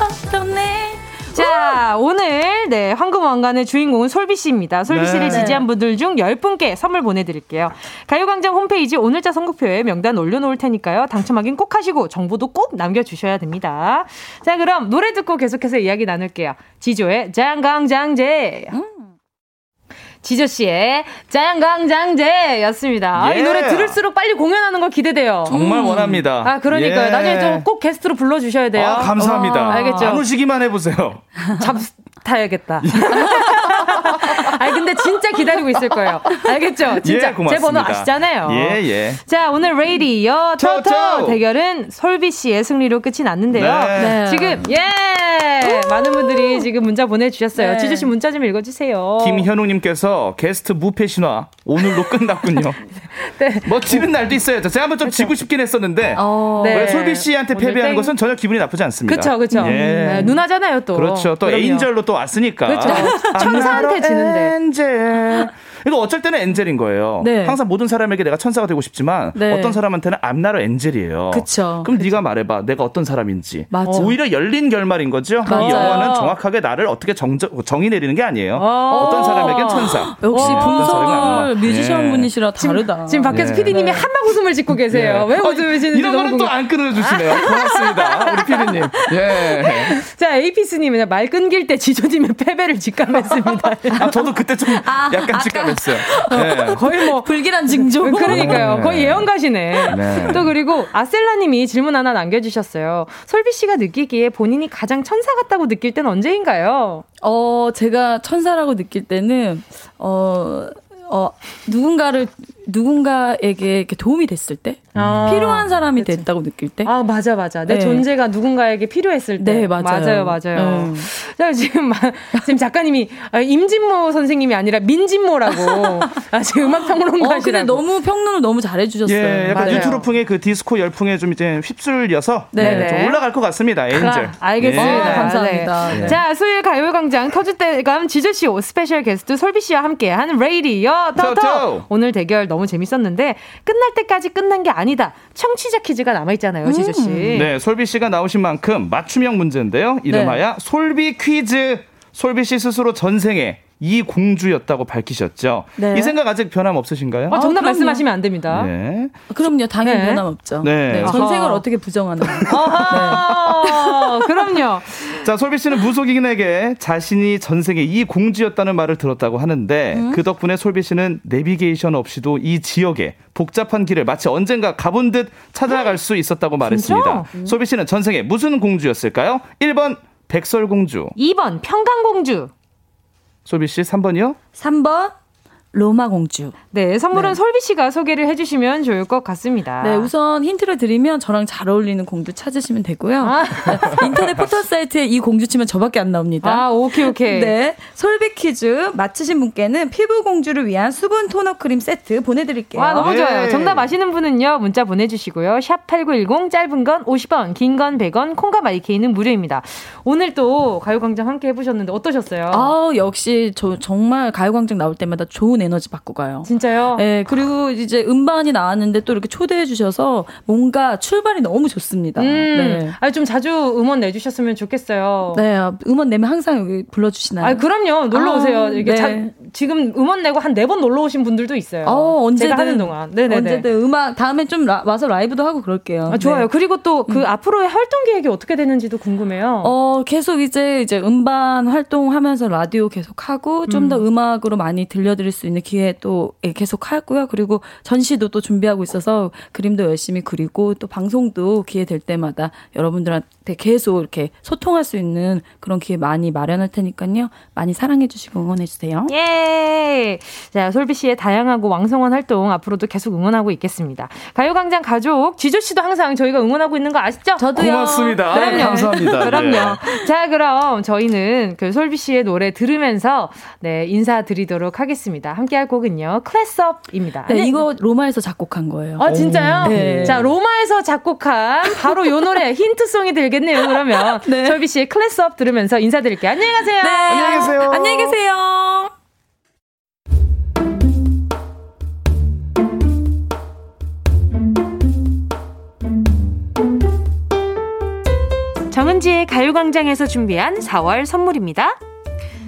어떠네 자, 오늘, 네, 황금왕관의 주인공은 솔비 씨입니다. 솔비 네. 씨를 지지한 분들 중 10분께 선물 보내드릴게요. 가요광장 홈페이지 오늘자 선곡표에 명단 올려놓을 테니까요. 당첨하긴 꼭 하시고, 정보도 꼭 남겨주셔야 됩니다. 자, 그럼 노래 듣고 계속해서 이야기 나눌게요. 지조의 장강장제. 지조 씨의 짱강장제였습니다. 아, 이 예. 노래 들을수록 빨리 공연하는 걸 기대돼요. 정말 원합니다. 아, 그러니까요. 예. 나중에 좀 꼭 게스트로 불러주셔야 돼요. 아, 감사합니다. 어, 알겠죠? 안 오시기만 해보세요. [laughs] 잠수 타야겠다. [laughs] 아니 근데 진짜 기다리고 있을 거예요. 알겠죠? 진짜 예, 고맙습니다. 제 번호 아시잖아요. 예, 예. 자 오늘 레이디어 토토! 대결은 솔비 씨의 승리로 끝이 났는데요. 네. 네. 지금 예 많은 분들이 지금 문자 보내 주셨어요. 네. 지조 씨 문자 좀 읽어 주세요. 김현웅님께서 게스트 무패 신화 오늘로 끝났군요. [laughs] [laughs] 네. 뭐 지는 날도 있어야죠. 제가 한번 좀 지고 싶긴 했었는데 어. 왜 네. 솔비 씨한테 패배하는 땡. 것은 전혀 기분이 나쁘지 않습니다. 그쵸 그쵸. 예. 네, 누나잖아요 또. 그렇죠. 또 그럼요. 에인절로 또 왔으니까. 그렇죠. [laughs] 천사한테 지는데. 엔젤. 이거 어쩔 때는 엔젤인 거예요. 네. 항상 모든 사람에게 내가 천사가 되고 싶지만 네. 어떤 사람한테는 앞나라 엔젤이에요. 그쵸. 그럼 네가 말해봐. 내가 어떤 사람인지. 맞아. 오히려 열린 결말인 거죠. 맞아요. 이 영화는 정확하게 나를 어떻게 정, 정의 내리는 게 아니에요. 어. 어떤 사람에겐 천사. 역시 사람에겐 악마. 분석을 뮤지션 예. 분이시라 다르다. 지금 밖에서 예. PD님이 한방 웃음을 짓고 계세요. 왜 어, 웃음을 짓는지 이런 거는 또 궁금- 안 끊어주시네요. [laughs] 고맙습니다. 우리 피디님. 예. 자 에이피스님은 말 끊길 때 지조님의 패배를 직감했습니다. 아, 저도 그때 좀 약간 직감했어요. 예. 거의 뭐 불길한 징조. 그러니까요. 네. 거의 예언가시네. 네. 또 그리고 아셀라님이 질문 하나 남겨주셨어요. 솔비 씨가 느끼기에 본인이 가장 천사 같다고 느낄 땐 언제인가요? 어, 제가 천사라고 느낄 때는, 어, 어, 누군가를, 누군가에게 이렇게 도움이 됐을 때? 아, 필요한 사람이 됐다고 느낄 때? 아 맞아 맞아. 내 네. 존재가 누군가에게 필요했을 때. 네, 맞아요. 맞아요 맞아요. 음. 자 지금 마- 지금 작가님이 아, 임진모 선생님이 아니라 민진모라고 아, 지금 음악 평론가시라고. 어, 근데 너무 평론을 너무 잘해 주셨어요. 예, 약간 맞아요. 유튜브풍의 그 디스코 열풍에 좀 이제 휩쓸려서 네네. 네, 좀 올라갈 것 같습니다. 엔젤. 아, 알겠습니다. 예. 어, 감사합니다. 네. 네. 자, 수요일 가요광장 터줏대감 지조 씨 스페셜 게스트 솔비 씨와 함께한 레이디어 토토. 토토. 오늘 대결 너무 재밌었는데 끝날 때까지 끝난 게 아니다. 청취자 퀴즈가 남아 있잖아요, 지조씨. 네, 솔비 씨가 나오신 만큼 맞춤형 문제인데요. 이름하여 솔비 퀴즈. 솔비 씨 스스로 전생에 이 공주였다고 밝히셨죠. 네. 이 생각 아직 변함 없으신가요? 어, 정답 그럼요. 말씀하시면 안 됩니다. 네. 그럼요, 당연히 네. 변함 없죠. 네. 네, 아하. 전생을 어떻게 부정하나. 어허, 그럼요. 자, 솔비 씨는 무속인에게 자신이 전생에 이 공주였다는 말을 들었다고 하는데 음? 그 덕분에 솔비 씨는 내비게이션 없이도 이 지역에 복잡한 길을 마치 언젠가 가본 듯 찾아갈 수 있었다고 말했습니다. 진짜? 솔비 씨는 전생에 무슨 공주였을까요? 1번 백설공주. 2번 평강공주. 솔비 씨 3번이요? 3번, 로마 공주. 네, 선물은 솔비 씨가 소개를 해주시면 좋을 것 같습니다. 네, 우선 힌트를 드리면 저랑 잘 어울리는 공주 찾으시면 되고요. 아. 네, 인터넷 포털 사이트에 이 공주 치면 저밖에 안 나옵니다. 아, 오케이, 오케이. 네. 솔비 퀴즈 맞히신 분께는 피부 공주를 위한 수분 토너 크림 세트 보내드릴게요. 와, 너무 네. 좋아요. 정답 아시는 분은요, 문자 보내주시고요. 샵 8910, 짧은 건 50원, 긴 건 100원, 콩과 마이케이는 무료입니다. 오늘 또 가요광장 함께 해보셨는데 어떠셨어요? 아, 역시 저 정말 가요광장 나올 때마다 좋은 에너지 받고 가요. 진짜요? 네, 그리고 이제 음반이 나왔는데 또 이렇게 초대해 주셔서 뭔가 출발이 너무 좋습니다. 음, 네. 아, 좀 자주 음원 내주셨으면 좋겠어요. 네, 음원 내면 항상 여기 불러주시나요? 아, 그럼요. 놀러 아, 오세요. 이게 네. 자- 지금 음원 내고 한 네 번 놀러 오신 분들도 있어요. 어, 언제든 제가 하는 동안. 네네네. 언제든 음악 다음에 좀 라- 와서 라이브도 하고 그럴게요. 아, 좋아요. 네. 그리고 또그 앞으로의 활동 계획이 어떻게 되는지도 궁금해요. 어, 계속 이제 이제 음반 활동하면서 라디오 계속 하고 좀더 음. 악으로 많이 들려드릴 수 있는 기회 또 예, 계속 하고요. 그리고 전시도 또 준비하고 있어서 그림도 열심히 그리고 또 방송도 기회 될 때마다 여러분들한테 계속 이렇게 소통할 수 있는 그런 기회 많이 마련할 테니까요. 많이 사랑해 주시고 응원해 주세요. 예! 자, 솔비 씨의 다양하고 왕성한 활동 앞으로도 계속 응원하고 있겠습니다. 가요광장 가족, 지조 씨도 항상 저희가 응원하고 있는 거 아시죠? 저도요. 고맙습니다. 그럼요. 감사합니다. [laughs] 그럼요. 네. 자, 그럼 저희는 그 솔비 씨의 노래 들으면서 네, 인사드리도록 하겠습니다. 함께 할 곡은요, 클래스업입니다. 네, 이거 로마에서 작곡한 거예요. 아, 진짜요? 네. 자, 로마에서 작곡한 바로 요 노래 [laughs] 힌트송이 되겠네요, 그러면. [laughs] 네. 솔비 씨의 클래스업 들으면서 인사드릴게요. 안녕히 가세요. 네. 안녕히 계세요. 안녕히 계세요. 정은지의 가요광장에서 준비한 4월 선물입니다.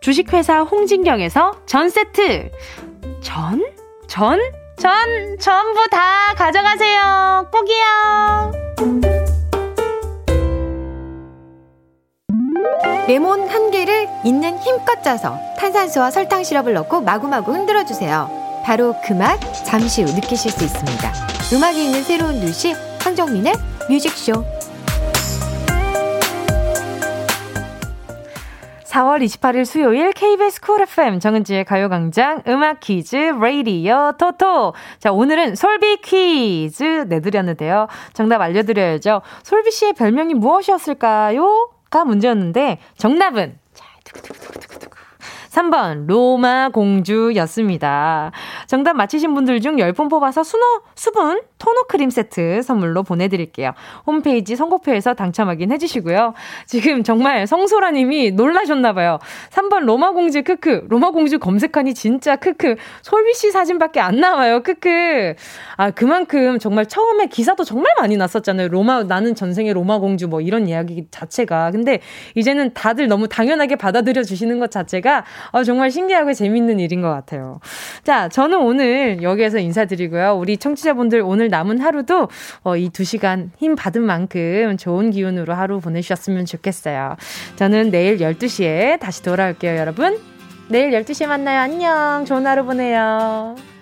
주식회사 홍진경에서 전 세트. 전? 전? 전 전부 다 가져가세요. 꼭이요. 레몬 한 개를 있는 힘껏 짜서 탄산수와 설탕 시럽을 넣고 마구마구 흔들어 주세요. 바로 그 맛 잠시 후 느끼실 수 있습니다. 음악이 있는 새로운 두시 황정민의 뮤직쇼 4월 28일 수요일 KBS 쿨 FM 정은지의 가요광장 음악 퀴즈 라디오 토토. 자, 오늘은 솔비 퀴즈 내드렸는데요. 정답 알려드려야죠. 솔비 씨의 별명이 무엇이었을까요? 가 문제였는데 정답은 자, 두구두구두구두구. 3번 로마 공주였습니다. 정답 맞히신 분들 중 10분 뽑아서 수노, 수분 토너 크림 세트 선물로 보내드릴게요. 홈페이지 선곡표에서 당첨 확인 해 주시고요. 지금 정말 성소라님이 놀라셨나봐요. 3번 로마 공주 크크. 로마 공주 검색하니 진짜 크크. 솔비 씨 사진밖에 안 나와요. 크크. 아, 그만큼 정말 처음에 기사도 정말 많이 났었잖아요. 로마, 나는 전생의 로마 공주 뭐 이런 이야기 자체가. 근데 이제는 다들 너무 당연하게 받아들여 주시는 것 자체가 어, 정말 신기하고 재밌는 일인 것 같아요. 자, 저는 오늘 여기에서 인사드리고요. 우리 청취자분들 오늘 남은 하루도 어, 이 두 시간 힘 받은 만큼 좋은 기운으로 하루 보내주셨으면 좋겠어요. 저는 내일 12시에 다시 돌아올게요, 여러분. 내일 12시에 만나요. 안녕. 좋은 하루 보내요.